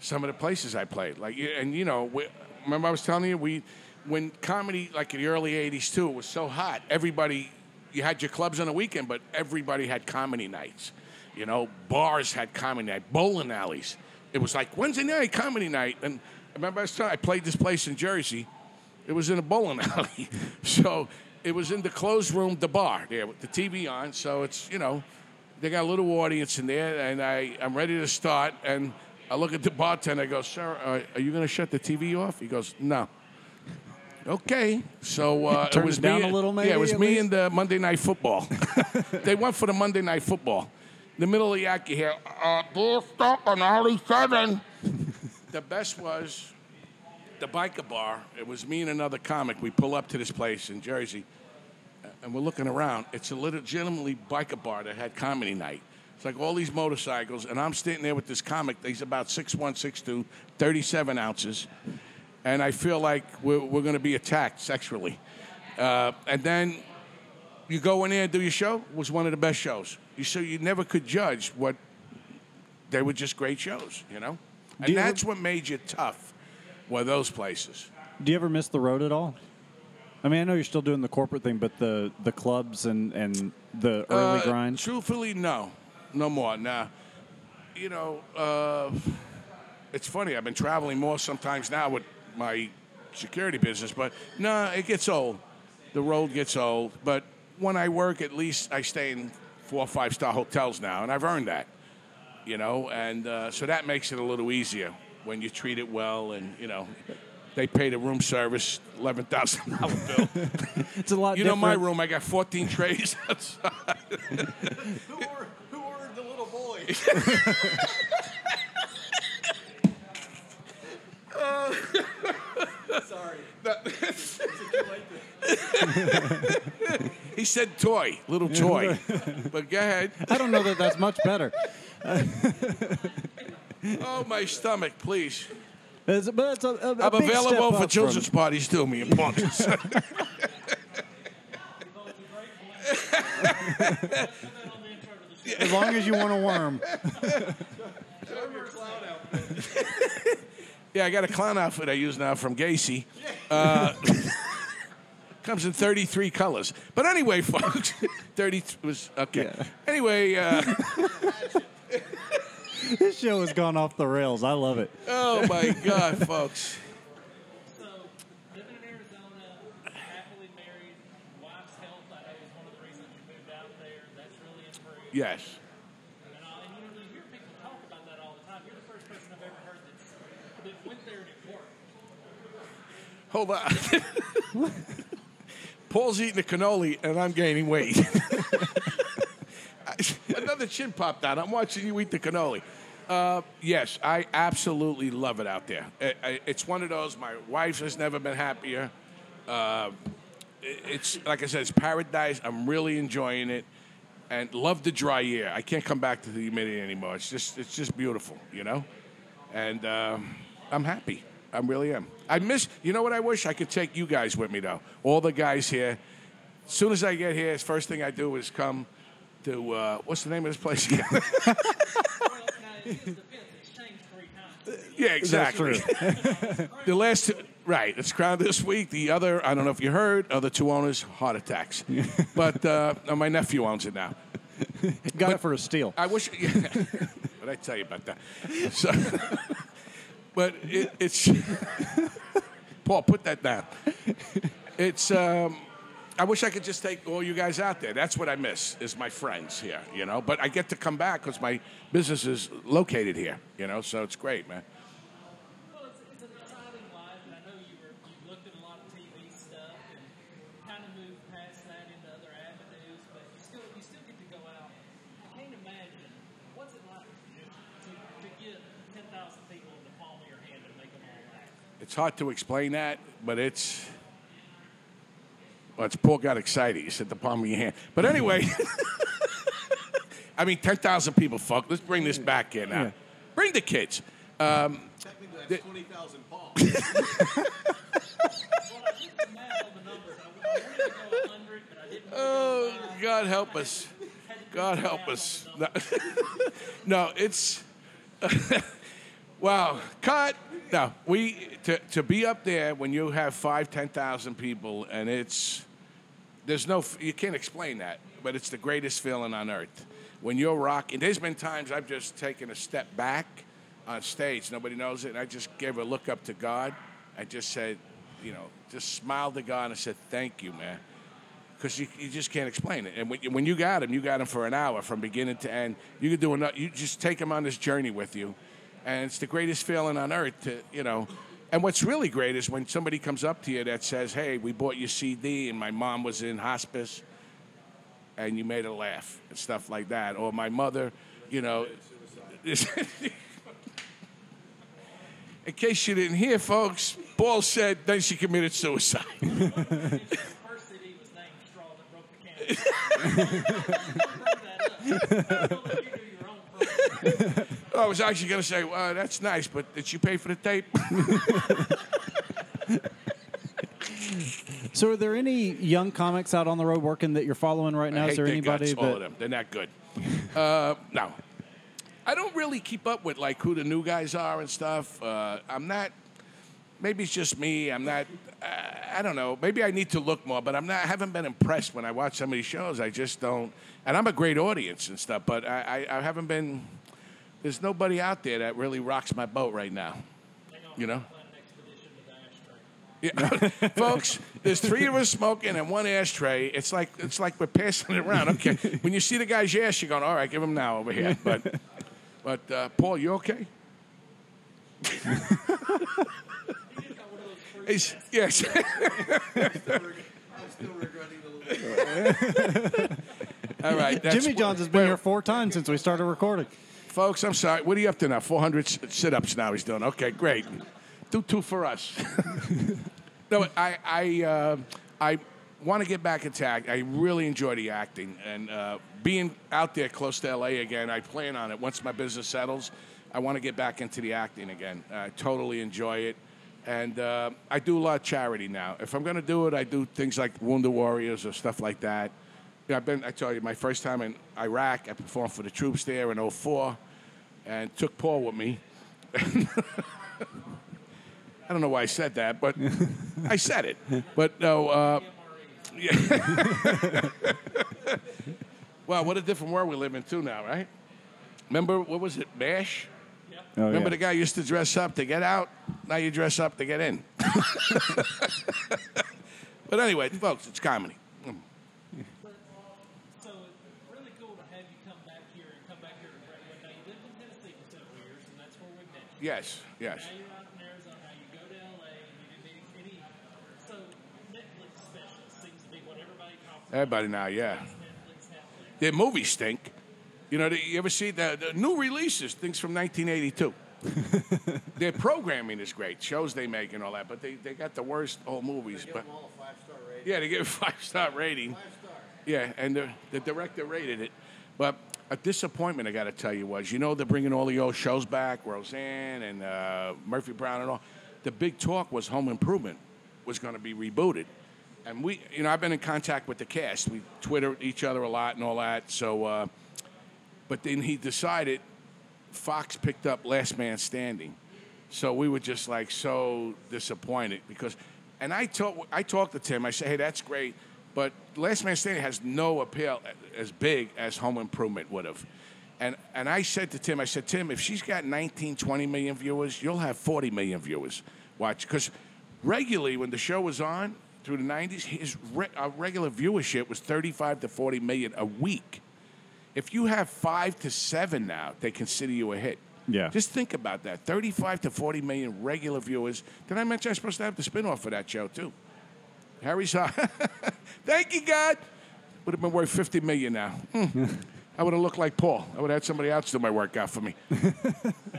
C: some of the places I played. Like, and you know, we, remember I was telling you we when comedy like in the early '80s too, it was so hot. Everybody, you had your clubs on the weekend, but everybody had comedy nights. You know, bars had comedy night, bowling alleys. it was like Wednesday night comedy night, and I remember I telling I played this place in Jersey. It was in a bowling alley, so it was in the closed room, the bar there with the TV on. So it's you know, they got a little audience in there, and I I'm ready to start, and I look at the bartender. I go, "Sir, uh, are you going to shut the TV off?" He goes, "No." Okay, so uh, it was
A: it down
C: me.
A: a little,
C: yeah, it was me
A: least?
C: and the Monday Night Football. they went for the Monday Night Football. In the middle of the act, you hear, uh, "Dear stop on Alley 7. the best was the biker bar. It was me and another comic. We pull up to this place in Jersey, and we're looking around. It's a legitimately biker bar that had comedy night. It's like all these motorcycles, and I'm standing there with this comic. He's about 6'1", 6'2", 37 ounces, and I feel like we're, we're going to be attacked sexually. Uh, and then you go in there and do your show. It was one of the best shows. You so you never could judge what they were just great shows, you know. And
A: you ever-
C: that's what made you tough. Were those places?
A: Do you ever miss the road at all? I mean, I know you're still doing the corporate thing, but the the clubs and and the early
C: Uh,
A: grind.
C: Truthfully, no, no more. Nah, you know, uh, it's funny. I've been traveling more sometimes now with my security business, but no, it gets old. The road gets old. But when I work, at least I stay in four or five star hotels now, and I've earned that. You know, and uh, so that makes it a little easier when you treat it well, and you know. They pay the room service eleven thousand dollar bill.
A: It's a lot.
C: You know my room. I got fourteen trays outside.
D: Who, or, who ordered the little boy? Sorry.
C: He said toy, little toy. but go ahead.
A: I don't know that that's much better.
C: Oh, my stomach, please.
A: It's, but it's a, a, a
C: I'm
A: big step
C: available for
A: up
C: children's
A: from-
C: parties too, me and Punks.
A: as long as you want a worm.
C: Yeah, I got a clown outfit I use now from Gacy. Uh, comes in 33 colors. But anyway, folks, 30 was okay.
A: Yeah.
C: Anyway, uh,
A: This show has gone off the rails. I love it.
C: oh my God, folks.
B: So, living in Arizona, happily married, wife's health, I know is one of the reasons you moved out there. That's really improved.
C: Yes.
B: And, uh, and you know, you hear people talk about that all the time. You're the first person I've ever heard that's, that went there and it worked.
C: Hold on. Paul's eating a cannoli and I'm gaining weight. Another chin popped out. I'm watching you eat the cannoli. Uh, yes, I absolutely love it out there. I- it's one of those. My wife has never been happier. Uh, it- it's like I said, it's paradise. I'm really enjoying it, and love the dry air. I can't come back to the humidity anymore. It's just, it's just beautiful, you know. And um, I'm happy. I really am. I miss. You know what? I wish I could take you guys with me though. All the guys here. As soon as I get here, the first thing I do is come to uh, what's the name of this place again?
B: Well, now, in his defense, it's changed three times.
C: yeah, exactly. the last two, right? It's crowned this week. The other, I don't know if you heard, other two owners heart attacks, but uh, my nephew owns it now.
A: Got it for a steal.
C: I wish. Yeah, what I tell you about that? So, but it, it's Paul. Put that down. It's. Um, I wish I could just take all you guys out there. That's what I miss is my friends here. You know, but I get to come back because my business is located here. You know, so it's great, man.
B: Well, it's, it's an exciting life, and I know you were you looked at a lot of TV stuff and kind of moved past that into other avenues, but you still you still get to go out. I can't imagine what's it like just to, to get ten thousand people in the palm of your hand and make them all laugh.
C: It's hard to explain that, but it's. Well, it's Paul got excited. He said the palm of your hand. But anyway, I mean, 10,000 people, fuck. Let's bring this back in now.
A: Yeah.
C: Bring the kids.
D: Um, Technically, that's 20,000 palms.
B: Well, I did the math on the numbers. I, I wanted to go hundred, but I didn't.
C: Oh, God help us. God help us. No, no it's. wow. Cut. No, we to, to be up there when you have five, ten thousand people, and it's there's no you can't explain that, but it's the greatest feeling on earth when you're rocking. There's been times I've just taken a step back on stage. Nobody knows it. And I just gave a look up to God. I just said, you know, just smiled to God and said, "Thank you, man." Because you, you just can't explain it. And when, you- when you got him, you got him for an hour from beginning to end. You could do enough. You just take him on this journey with you, and it's the greatest feeling on earth. To you know, and what's really great is when somebody comes up to you that says, "Hey, we bought your CD, and my mom was in hospice." and you made her laugh and stuff like that. Or my mother, you know. In case you didn't hear, folks, Paul said then she committed suicide.
B: His first CD was named Straw That Broke the Camel's Back. I don't know that you do your own program.
C: I was actually going to say, well, that's nice, but did she pay for the tape?
A: So, are there any young comics out on the road working that you're following right now?
C: I
A: Is
C: hate
A: there
C: their
A: anybody
C: guts, all of
A: that?
C: them. They're not good. Uh, no. I don't really keep up with like who the new guys are and stuff. Uh, I'm not. Maybe it's just me. I'm not. Uh, I don't know. Maybe I need to look more, but I'm not. I haven't been impressed when I watch some of these shows. I just don't. And I'm a great audience and stuff, but I, I, I haven't been. There's nobody out there that really rocks my boat right now. You know.
B: Plan an expedition to the ashtray.
C: Yeah, folks, there's three of us smoking and one ashtray. It's like it's like we're passing it around. Okay, when you see the guy's ass, you're going, all right, give him now over here. But but uh, Paul, you okay? He's, yes.
D: I'm still regretting the
C: all right. That's,
A: Jimmy Johns has been here four times since we started recording.
C: Folks, I'm sorry. What are you up to now? 400 sit-ups now. He's doing. Okay, great. Do two for us. no, I I uh, I want to get back into act. I really enjoy the acting and uh, being out there close to LA again. I plan on it once my business settles. I want to get back into the acting again. I totally enjoy it. And uh, I do a lot of charity now. If I'm going to do it, I do things like Wounded Warriors or stuff like that. Yeah, I've been, I tell you, my first time in Iraq, I performed for the troops there in 04 and took Paul with me. I don't know why I said that, but I said it. But no, uh, yeah. well, what a different world we live in too now, right? Remember what was it, Mash?
A: Oh,
C: Remember
A: yeah.
C: the guy used to dress up to get out? Now you dress up to get in. but anyway, folks, it's comedy.
B: So it's really cool to have you come back here and come back here to Brentwood. Now you lived in Tennessee for several years, and that's where we met. you.
C: Yes, yes.
B: Now you're out in Arizona. You go to LA, and you did any, any so Netflix specials seems to be what everybody talks about.
C: Everybody now, yeah.
B: Netflix, Netflix.
C: Their movies stink. You know, you ever see the, the new releases, things from 1982? Their programming is great, shows they make and all that, but they, they got the worst old movies.
D: Give
C: But
D: them all a five star rating.
C: yeah, they give it a five star rating.
D: Five star.
C: Yeah, and the, the director rated it. But a disappointment, I got to tell you, was you know they're bringing all the old shows back, Roseanne and uh, Murphy Brown and all. The big talk was Home Improvement was going to be rebooted, and we, you know, I've been in contact with the cast. We Twitter each other a lot and all that. So, uh, but then he decided Fox picked up Last Man Standing. So we were just like so disappointed because, and I told I talked to Tim. I said, "Hey, that's great, but Last Man Standing has no appeal as big as Home Improvement would have." And and I said to Tim, I said, "Tim, if she's got 19, 20 million viewers, you'll have 40 million viewers watch because regularly when the show was on through the 90s, his re- uh, regular viewership was 35 to 40 million a week." If you have five to seven now, they consider you a hit.
A: Yeah.
C: Just think about that. 35 to 40 million regular viewers. Did I mention I'm supposed to have the spinoff for that show, too? Harry's hot. Thank you, God. Would have been worth 50 million now. Hmm. I would have looked like Paul. I would have had somebody else do my workout for me.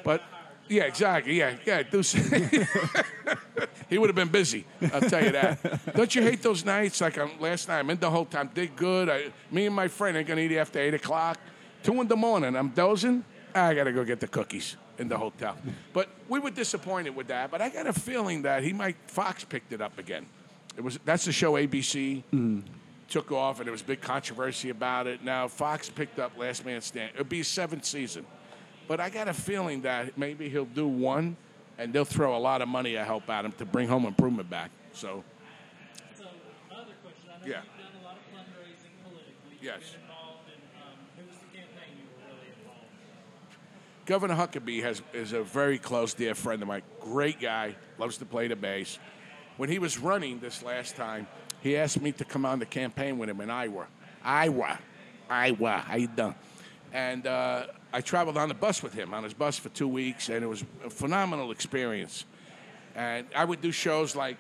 C: but, yeah, exactly. Yeah, yeah. Do he would have been busy. I'll tell you that. Don't you hate those nights? Like um, last night, I'm in the hotel. I'm did good. I, me and my friend ain't gonna eat after eight o'clock. Two in the morning. I'm dozing. I gotta go get the cookies in the hotel. But we were disappointed with that. But I got a feeling that he might. Fox picked it up again. It was that's the show ABC took off, and there was big controversy about it. Now Fox picked up Last Man Stand. It'll be seventh season. But I got a feeling that maybe he'll do one, and they'll throw a lot of money to help out him to bring Home Improvement back. So,
B: So, my other question, I know
C: Yeah.
B: you've done a lot of fundraising politically.
C: Yes.
B: You've been involved in, um, who was the campaign you were really involved
C: Governor Huckabee has is a very close dear friend of mine. Great guy, loves to play the bass. When he was running this last time, he asked me to come on the campaign with him in Iowa. Iowa, Iowa, how you doing? And uh, I traveled on the bus with him on his bus for two weeks, and it was a phenomenal experience. And I would do shows like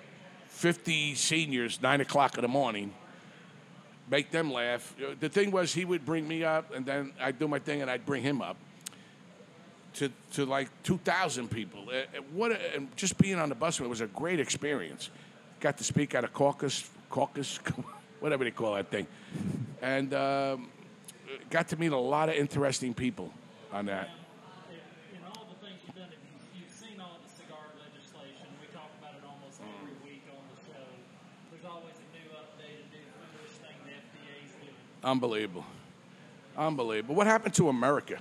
C: 50 seniors, nine o'clock in the morning, make them laugh. The thing was, he would bring me up, and then I'd do my thing, and I'd bring him up to, to like 2,000 people. Uh, uh, what a, and just being on the bus with him was a great experience. Got to speak at a caucus, caucus, whatever they call that thing, and um, got to meet a lot of interesting people on that.
B: In all the things you've done, you've, you've seen all the cigar legislation. We talk about it almost every week on the show. There's always a new update, a new foolish thing the FDA's doing.
C: Unbelievable. Unbelievable. What happened to America?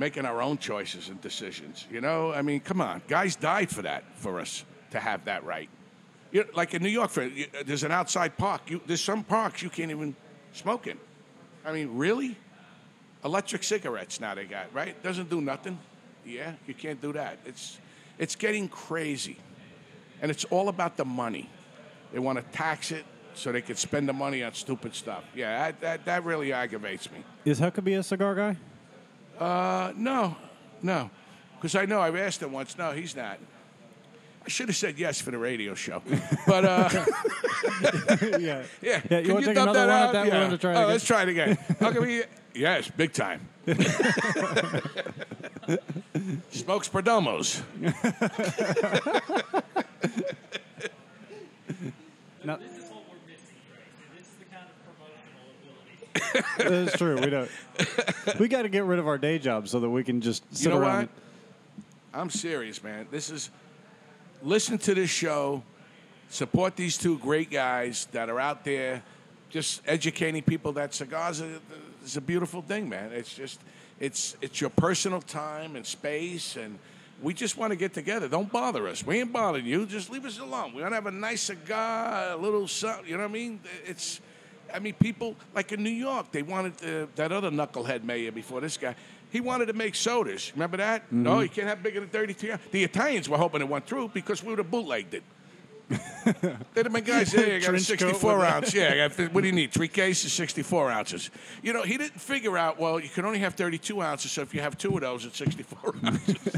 C: Making our own choices and decisions. You know, I mean, come on. Guys died for that, for us to have that right. You know, like in New York, for, you, uh, there's an outside park. You, there's some parks you can't even smoke in. I mean, really? Electric cigarettes now they got, right? Doesn't do nothing. Yeah, you can't do that. It's, it's getting crazy. And it's all about the money. They want to tax it so they can spend the money on stupid stuff. Yeah, that, that, that really aggravates me.
A: Is Huckabee a cigar guy?
C: Uh, no, no. Because I know I've asked him once. No, he's not. I should have said yes for the radio show. But, uh,
A: yeah.
C: yeah.
A: Yeah, you
C: Can
A: wanna take
C: dub
A: another one at
C: out?
A: that?
C: Yeah.
A: wanna try it
C: oh,
A: again?
C: let's try it again. How can we? Yes, big time. Smokes Perdomos.
A: No,
B: This is what we're missing, Tracy. This is the kind
A: that's true. We don't. We got to get rid of our day jobs so that we can just sit
C: You know
A: around.
C: what? I'm serious, man. This is listen to this show, support these two great guys that are out there, just educating people that cigars are, is a beautiful thing, man. It's just it's it's your personal time and space, and we just want to get together. Don't bother us. We ain't bothering you. Just leave us alone. We want to have a nice cigar, a little something. You know what I mean? It's. I mean, people like in New York, they wanted that other knucklehead mayor before this guy. He wanted to make sodas. Remember that? Mm-hmm. No, you can't have bigger than 32. The Italians were hoping it went through because we would have bootlegged it. They'd have been guys, hey, I got a
A: Trench coat
C: 64
A: with
C: ounce. Yeah, I got, what do you need? Three cases, 64 ounces. You know, he didn't figure out, well, you can only have 32 ounces, so if you have two of those, it's 64 ounces.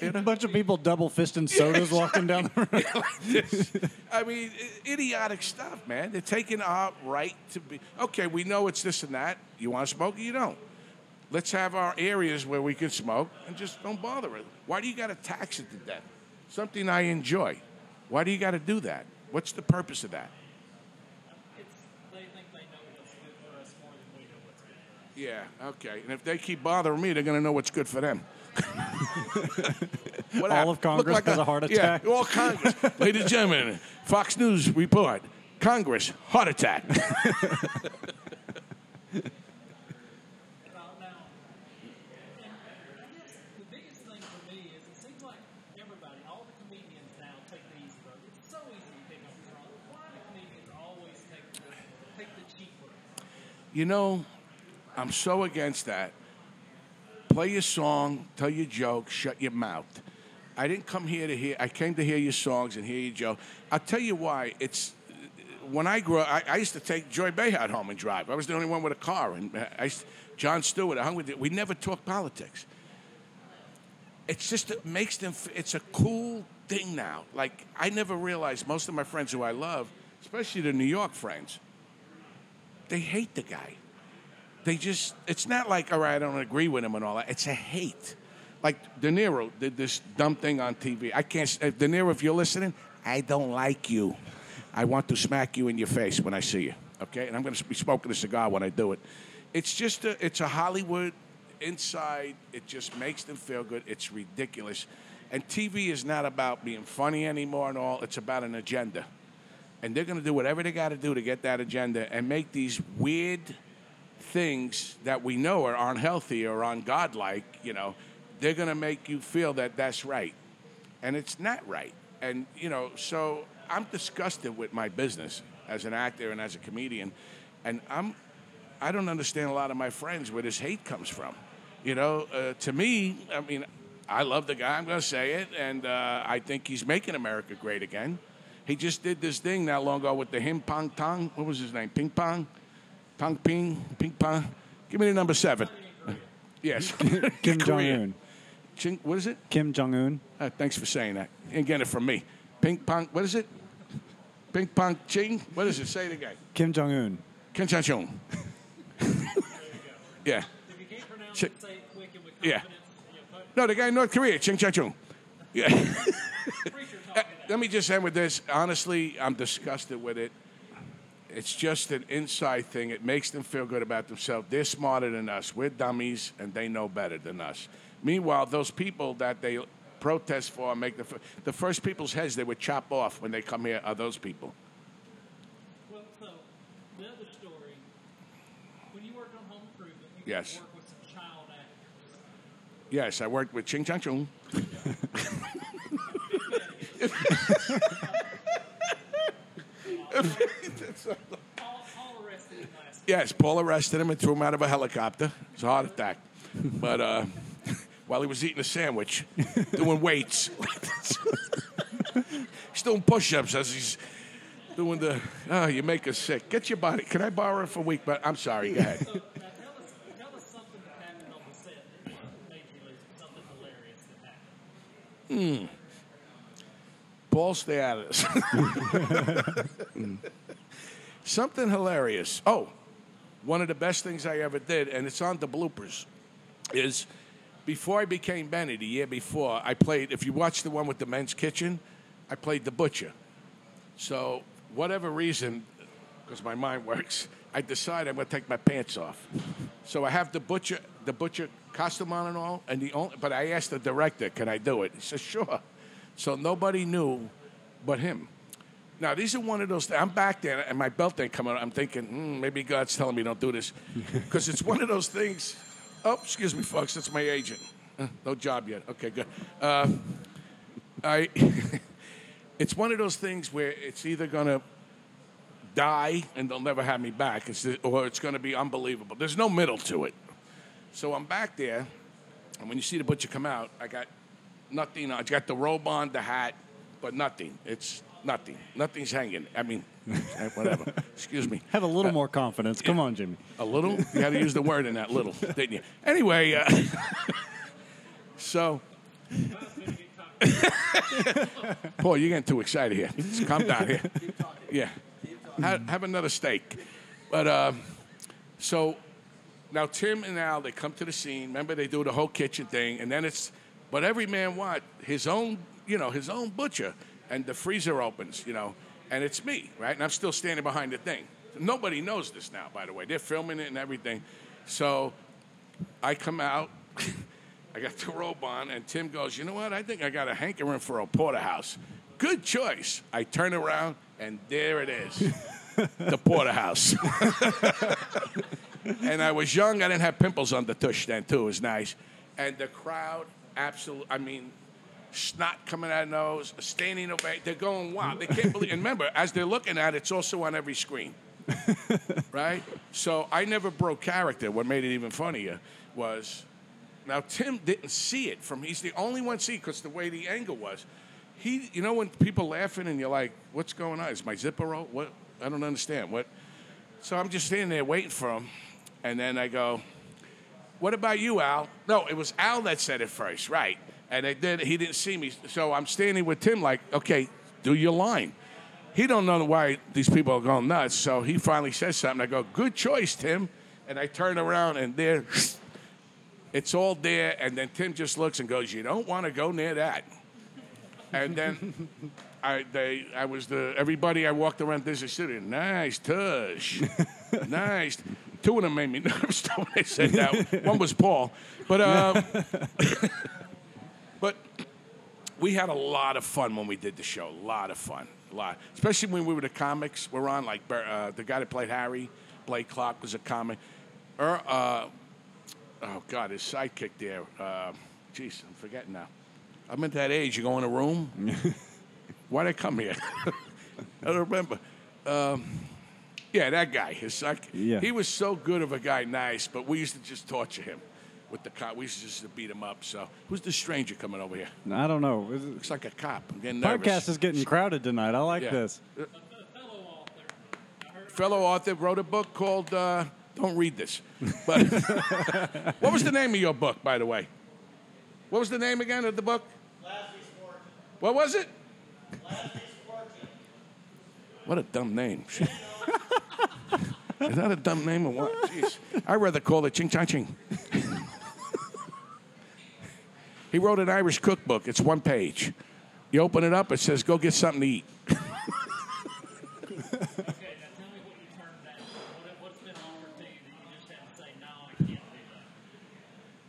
A: A bunch of people double fisting sodas walking down the road.
C: I mean, idiotic stuff, man. They're taking our right to be. Okay, we know it's this and that. You want to smoke or you don't. Let's have our areas where we can smoke and just don't bother it. Why do you got to tax it to death? Something I enjoy. Why do you got to do that? What's the purpose of that?
B: It's, they think they know what's good for us more than we know what's good for us.
C: Yeah, okay. And if they keep bothering me, they're going to know what's good for them. What
A: All
C: happened?
A: of Congress
C: Look
A: has a heart attack?
C: Yeah, all Congress. Ladies and gentlemen, Fox News report. Congress, heart attack.
B: Now, now, and I guess the biggest thing for me is it seems like everybody, all the comedians now take the easy road. It's so easy to pick up the wrong. Why do comedians always take the, take the cheap road?
C: You know, I'm so against that. Play your song, tell your joke, shut your mouth. I didn't come here to hear. I came to hear your songs and hear your joke. I'll tell you why. It's when I grew up. I, I used to take Joy Behar home and drive. I was the only one with a car, and I, Jon Stewart. I hung with. We never talked politics. It's just it makes them. It's a cool thing now. Like I never realized most of my friends who I love, especially the New York friends, they hate the guy. They just, it's not like, all right, I don't agree with him and all that. It's a hate. Like De Niro did this dumb thing on TV. I can't, uh, De Niro, if you're listening, I don't like you. I want to smack you in your face when I see you. Okay? And I'm going to be smoking a cigar when I do it. It's just a, it's a Hollywood inside. It just makes them feel good. It's ridiculous. And TV is not about being funny anymore and all. It's about an agenda and they're going to do whatever they got to do to get that agenda and make these weird things that we know are unhealthy or ungodlike. You know, they're going to make you feel that that's right, and it's not right. And you know, so I'm disgusted with my business as an actor and as a comedian, and I'm I don't understand a lot of my friends where this hate comes from. You know, uh, to me, I mean, I love the guy. I'm going to say it, and uh, I think he's making America great again. He just did this thing not long ago with the him pong tong. What was his name? Ping pong, pong ping, ping pong. Give me the number seven. Yes,
A: Kim Jong Un.
C: Ching, what is it?
A: Kim Jong Un.
C: Uh, thanks for saying that. And get it from me. Ping pong. What is it? Ping pong ching. What is it? Say it again.
A: Kim Jong Un.
C: Kim Chan Chung. yeah.
B: If you can't pronounce
C: Ch-
B: it, say it quick and with
C: Yeah.
B: confidence. You
C: No, the guy in North Korea, Ching Chan Chung. Yeah. Uh, Let me just end with this. Honestly, I'm disgusted with it. It's just an inside thing. It makes them feel good about themselves. They're smarter than us. We're dummies, and they know better than us. Meanwhile, those people that they protest for and make the, f- the first people's heads they would chop off when they come here are those people.
B: Well, so the other story, when you worked on Home Improvement, you
C: Yes.
B: got to with some child actors.
C: Yes, I worked with Ching Chan Chung.
B: Paul, Paul arrested him last
C: Yes, Paul arrested him and threw him out of a helicopter. It's a heart attack. But uh, while he was eating a sandwich, doing weights, he's doing push-ups as he's doing the. Oh, you make us sick. Get your body. Can I borrow it for a week? But I'm sorry. Go ahead.
B: So tell us, something that happened on the set that made you something hilarious that happened.
C: Paul, stay out of this. Something hilarious. Oh, one of the best things I ever did, and it's on the bloopers, is before I became Benny, the year before, I played, if you watch the one with the men's kitchen, I played the butcher. So, whatever reason, because my mind works, I decided I'm going to take my pants off. So I have the butcher, the butcher costume on and all, and the only, but I asked the director, "Can I do it?" He said, "Sure." So nobody knew, but him. Now these are one of those. I'm back there, and my belt ain't coming. out. I'm thinking, hmm, maybe God's telling me don't do this, because it's one of those things. Oh, excuse me, folks. That's my agent. Uh, no job yet. Okay, good. Uh, I. it's one of those things where it's either gonna die and they'll never have me back, it's the, or it's going to be unbelievable. There's no middle to it. So I'm back there, and when you see the butcher come out, I got nothing. I got the robe on, the hat, but nothing. It's nothing. Nothing's hanging. I mean, whatever. Excuse me.
A: Have a little more confidence. Come on, Jimmy.
C: A little? You had to use the word in that little, didn't you? Anyway, uh, so. Paul, you're getting too excited here. Just calm down here. Yeah. Have, have another steak. But um, so now Tim and Al, they come to the scene. Remember, they do the whole kitchen thing, and then it's, but every man what his own, you know, his own butcher, and the freezer opens, you know, and it's me, right? And I'm still standing behind the thing. Nobody knows this now, by the way. They're filming it and everything. So I come out. I got the robe on, and Tim goes, You know what? I think I got a hankering for a porterhouse. Good choice. I turn around, and there it is the porterhouse. and I was young. I didn't have pimples on the tush then, too. It was nice. And the crowd, absolutely, I mean, snot coming out of nose, standing ovation. They're going wild. They can't believe. And remember, as they're looking at it, it's also on every screen. right? So I never broke character. What made it even funnier was now Tim didn't see it from. He's the only one see because the way the angle was. He, you know, when people laughing and you're like, "What's going on? Is my zipper roll? What? I don't understand. What?" So I'm just standing there waiting for him, and then I go, "What about you, Al?" No, it was Al that said it first, right? And did. He didn't see me, so I'm standing with Tim, like, "Okay, do your line." He don't know why these people are going nuts, so he finally says something. I go, "Good choice, Tim," and I turn around and there, it's all there. And then Tim just looks and goes, "You don't want to go near that." And then I, they, I was the everybody I walked around Disney City. Nice tush, nice. Two of them made me nervous when they said that. One was Paul, but uh, but we had a lot of fun when we did the show. A lot of fun, a lot. Especially when we were the comics. We're on like uh, the guy that played Harry, Blake Clark was a comic. Er, uh, oh God, his sidekick there. Uh, jeez, I'm forgetting now. I'm at that age. You go in a room. Why'd I come here? I don't remember. Um, yeah, that guy. His psych-
A: Yeah.
C: He was so good of a guy, nice, but we used to just torture him. With the cop. We used to just beat him up. So who's the stranger coming over here?
A: I don't know. It...
C: Looks like a cop. I'm getting nervous.
A: Podcast is getting crowded tonight. I like
C: Yeah.
A: this.
B: fellow author.
C: Fellow author wrote a book called uh, don't read this but what was the name of your book by the way what was the name again of the book what was it what a dumb name is that a dumb name or what Jeez. i'd rather call it ching chang ching he wrote an irish cookbook it's one page you open it up it says go get something to eat
B: Okay, now tell me what you turned down. What, what's been offered to you that you just had to say, no, I can't do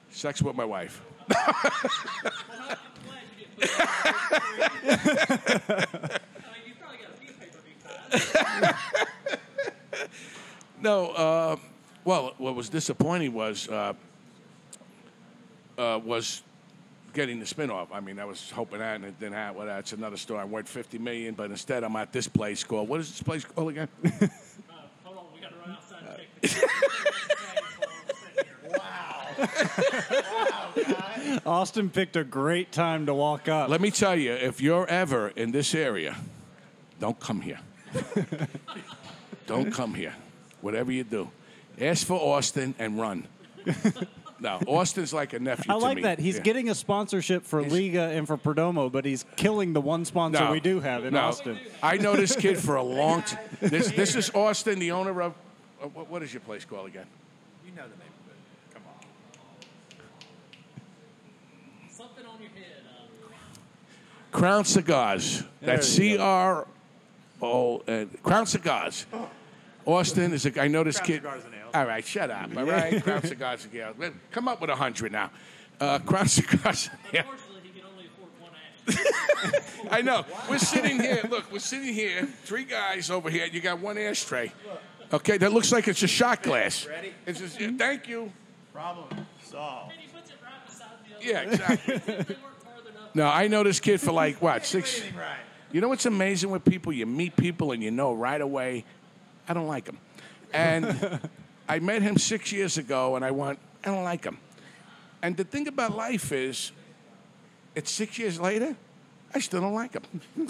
B: that?
C: sex with my wife
B: Well, I'm glad you didn't put it on I mean, you probably got a few pay-per-view ties.
C: No, uh, well, what was disappointing was uh, uh, was getting the spinoff. I mean, I was hoping that, and it didn't happen. Well, that's another story. I'm worth 50 million, but instead, I'm at this place called. What is this place called again?
B: Uh, hold on, we got to run outside and check the Wow.
A: Austin picked a great time to walk up.
C: Let me tell you, if you're ever in this area, don't come here. don't come here. Whatever you do, ask for Austin and run. No, Austin's like a nephew
A: I
C: to
A: like
C: me.
A: that. He's
C: Yeah.
A: getting a sponsorship for Liga and for Perdomo, but he's killing the one sponsor
C: No,
A: we do have in
C: no.
A: Austin.
C: I know this kid for a long time. This, this is Austin, the owner of. uh, what, what is your place called again?
D: You know the neighborhood. Come on.
B: Something on your head. Uh,
C: Crown Cigars. That's C R O. Crown Cigars. Austin is a. I know this
D: Crown
C: kid.
D: And
C: All right, shut up. All right, Crown Cigars and Ale. Come up with a hundred now. Uh, Crown Cigars. Yeah.
B: unfortunately, he can only afford one ashtray.
C: I know. We're sitting here. Look, we're sitting here. Three guys over here. You got one ashtray. Okay, that looks like it's a shot glass.
D: Ready?
C: It's just, yeah, thank you.
D: Problem solved.
B: and he puts it right beside the other.
C: Yeah, exactly.
B: They weren't farther enough.
C: No, I know this kid for like what six. You know what's amazing with people? You meet people and you know right away, I don't like him. And I met him six years ago, and I went, I don't like him. And the thing about life is, it's six years later, I still don't like him.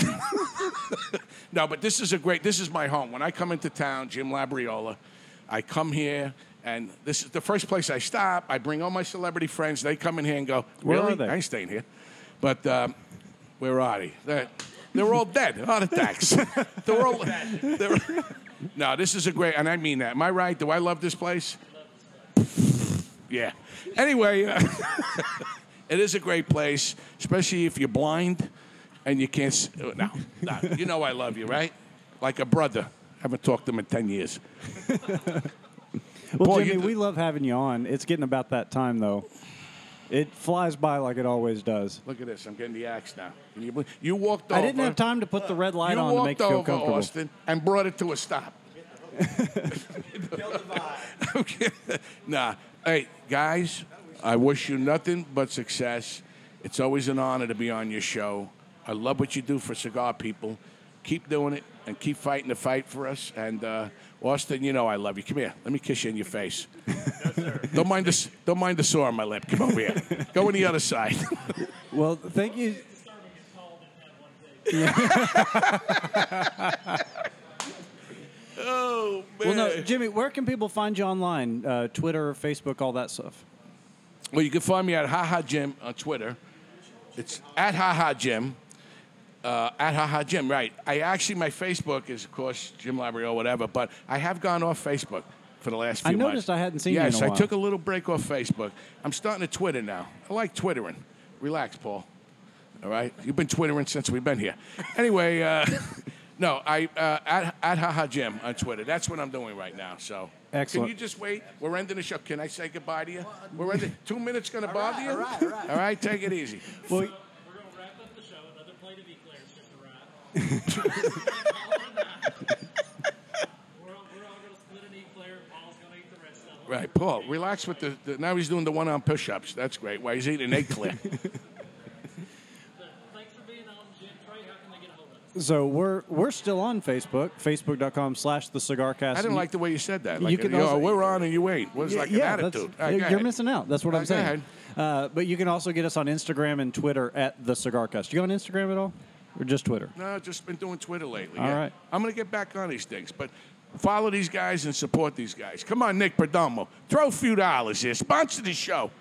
C: no, but this is a great. This is my home. When I come into town, Jim Labriola, I come here. And this is the first place I stop. I bring all my celebrity friends. They come in here and go,
A: Where
C: really?
A: are they?
C: I ain't staying here. But um, where are they? They're, they're all dead. Heart attacks. they're all. They're, no, this is a great, and I mean that. Am I right? Do I love this place? Yeah. Anyway, uh, it is a great place, especially if you're blind and you can't. s- No, no, you know I love you, right? Like a brother. Haven't talked to him in ten years.
A: Well,
C: you
A: Jimmy, we love having you on. It's getting about that time, though. It flies by like it always does.
C: Look at this. I'm getting the axe now. Can you believe? You walked over.
A: I didn't have time to put the red light
C: You
A: on to
C: walked
A: make you feel
C: over,
A: comfortable.
C: Austin, and brought it to a stop.
D: Kill the vibe.
C: Okay. nah. Hey, guys, I wish you nothing but success. It's always an honor to be on your show. I love what you do for cigar people. Keep doing it and keep fighting the fight for us. And uh, Austin, you know I love you. Come here. Let me kiss you in your face. don't mind the don't mind the sore on my lip. Come over here. Go on the other side.
A: Well, thank you.
C: oh man.
A: Well, no, Jimmy, where can people find you online? Uh, Twitter, Facebook, all that stuff.
C: Well, you can find me at Haha Jim on Twitter. It's at Haha Jim. Uh, at Haha Jim, right. I actually, my Facebook is, of course, Jim Labrio, whatever, but I have gone off Facebook for the last few months.
A: I
C: months.
A: noticed I hadn't seen you in
C: yes,
A: a
C: I
A: while.
C: took a little break off Facebook. I'm starting to Twitter now. I like Twittering. Relax, Paul. All right? You've been Twittering since we've been here. Anyway, uh, no, I uh, at, at Haha Jim on Twitter. That's what I'm doing right now. So,
A: Excellent.
C: Can you just wait? We're ending the show. Can I say goodbye to you? We're ending. Two minutes going to bother
D: right,
C: you?
D: all right, all right.
C: All right, take it easy.
A: Well,
C: Right, Paul. Relax with the. the now he's doing the one-arm push-ups. That's great. Why he's eating egg clear.
B: But thanks for being on, Jim Trae. How can they get a hold of us?
A: So we're we're still on Facebook, facebook.com slash the cigar cast.
C: I didn't like the way you said that. Like,
A: You can
C: you know,
A: also-
C: we're on and you ain't. Was like an
A: that's-
C: attitude. All right, go
A: you're
C: ahead.
A: missing out. That's what I'm
C: go
A: saying.
C: ahead.
A: Uh, but you can also get us on Instagram and Twitter at the Cigar Cast. You go on Instagram at all, or just Twitter?
C: No, just been doing Twitter lately.
A: All
C: yeah.
A: right.
C: I'm going to get back on these things, but follow these guys and support these guys. Come on, Nick Perdomo. Throw a few dollars here. Sponsor the show.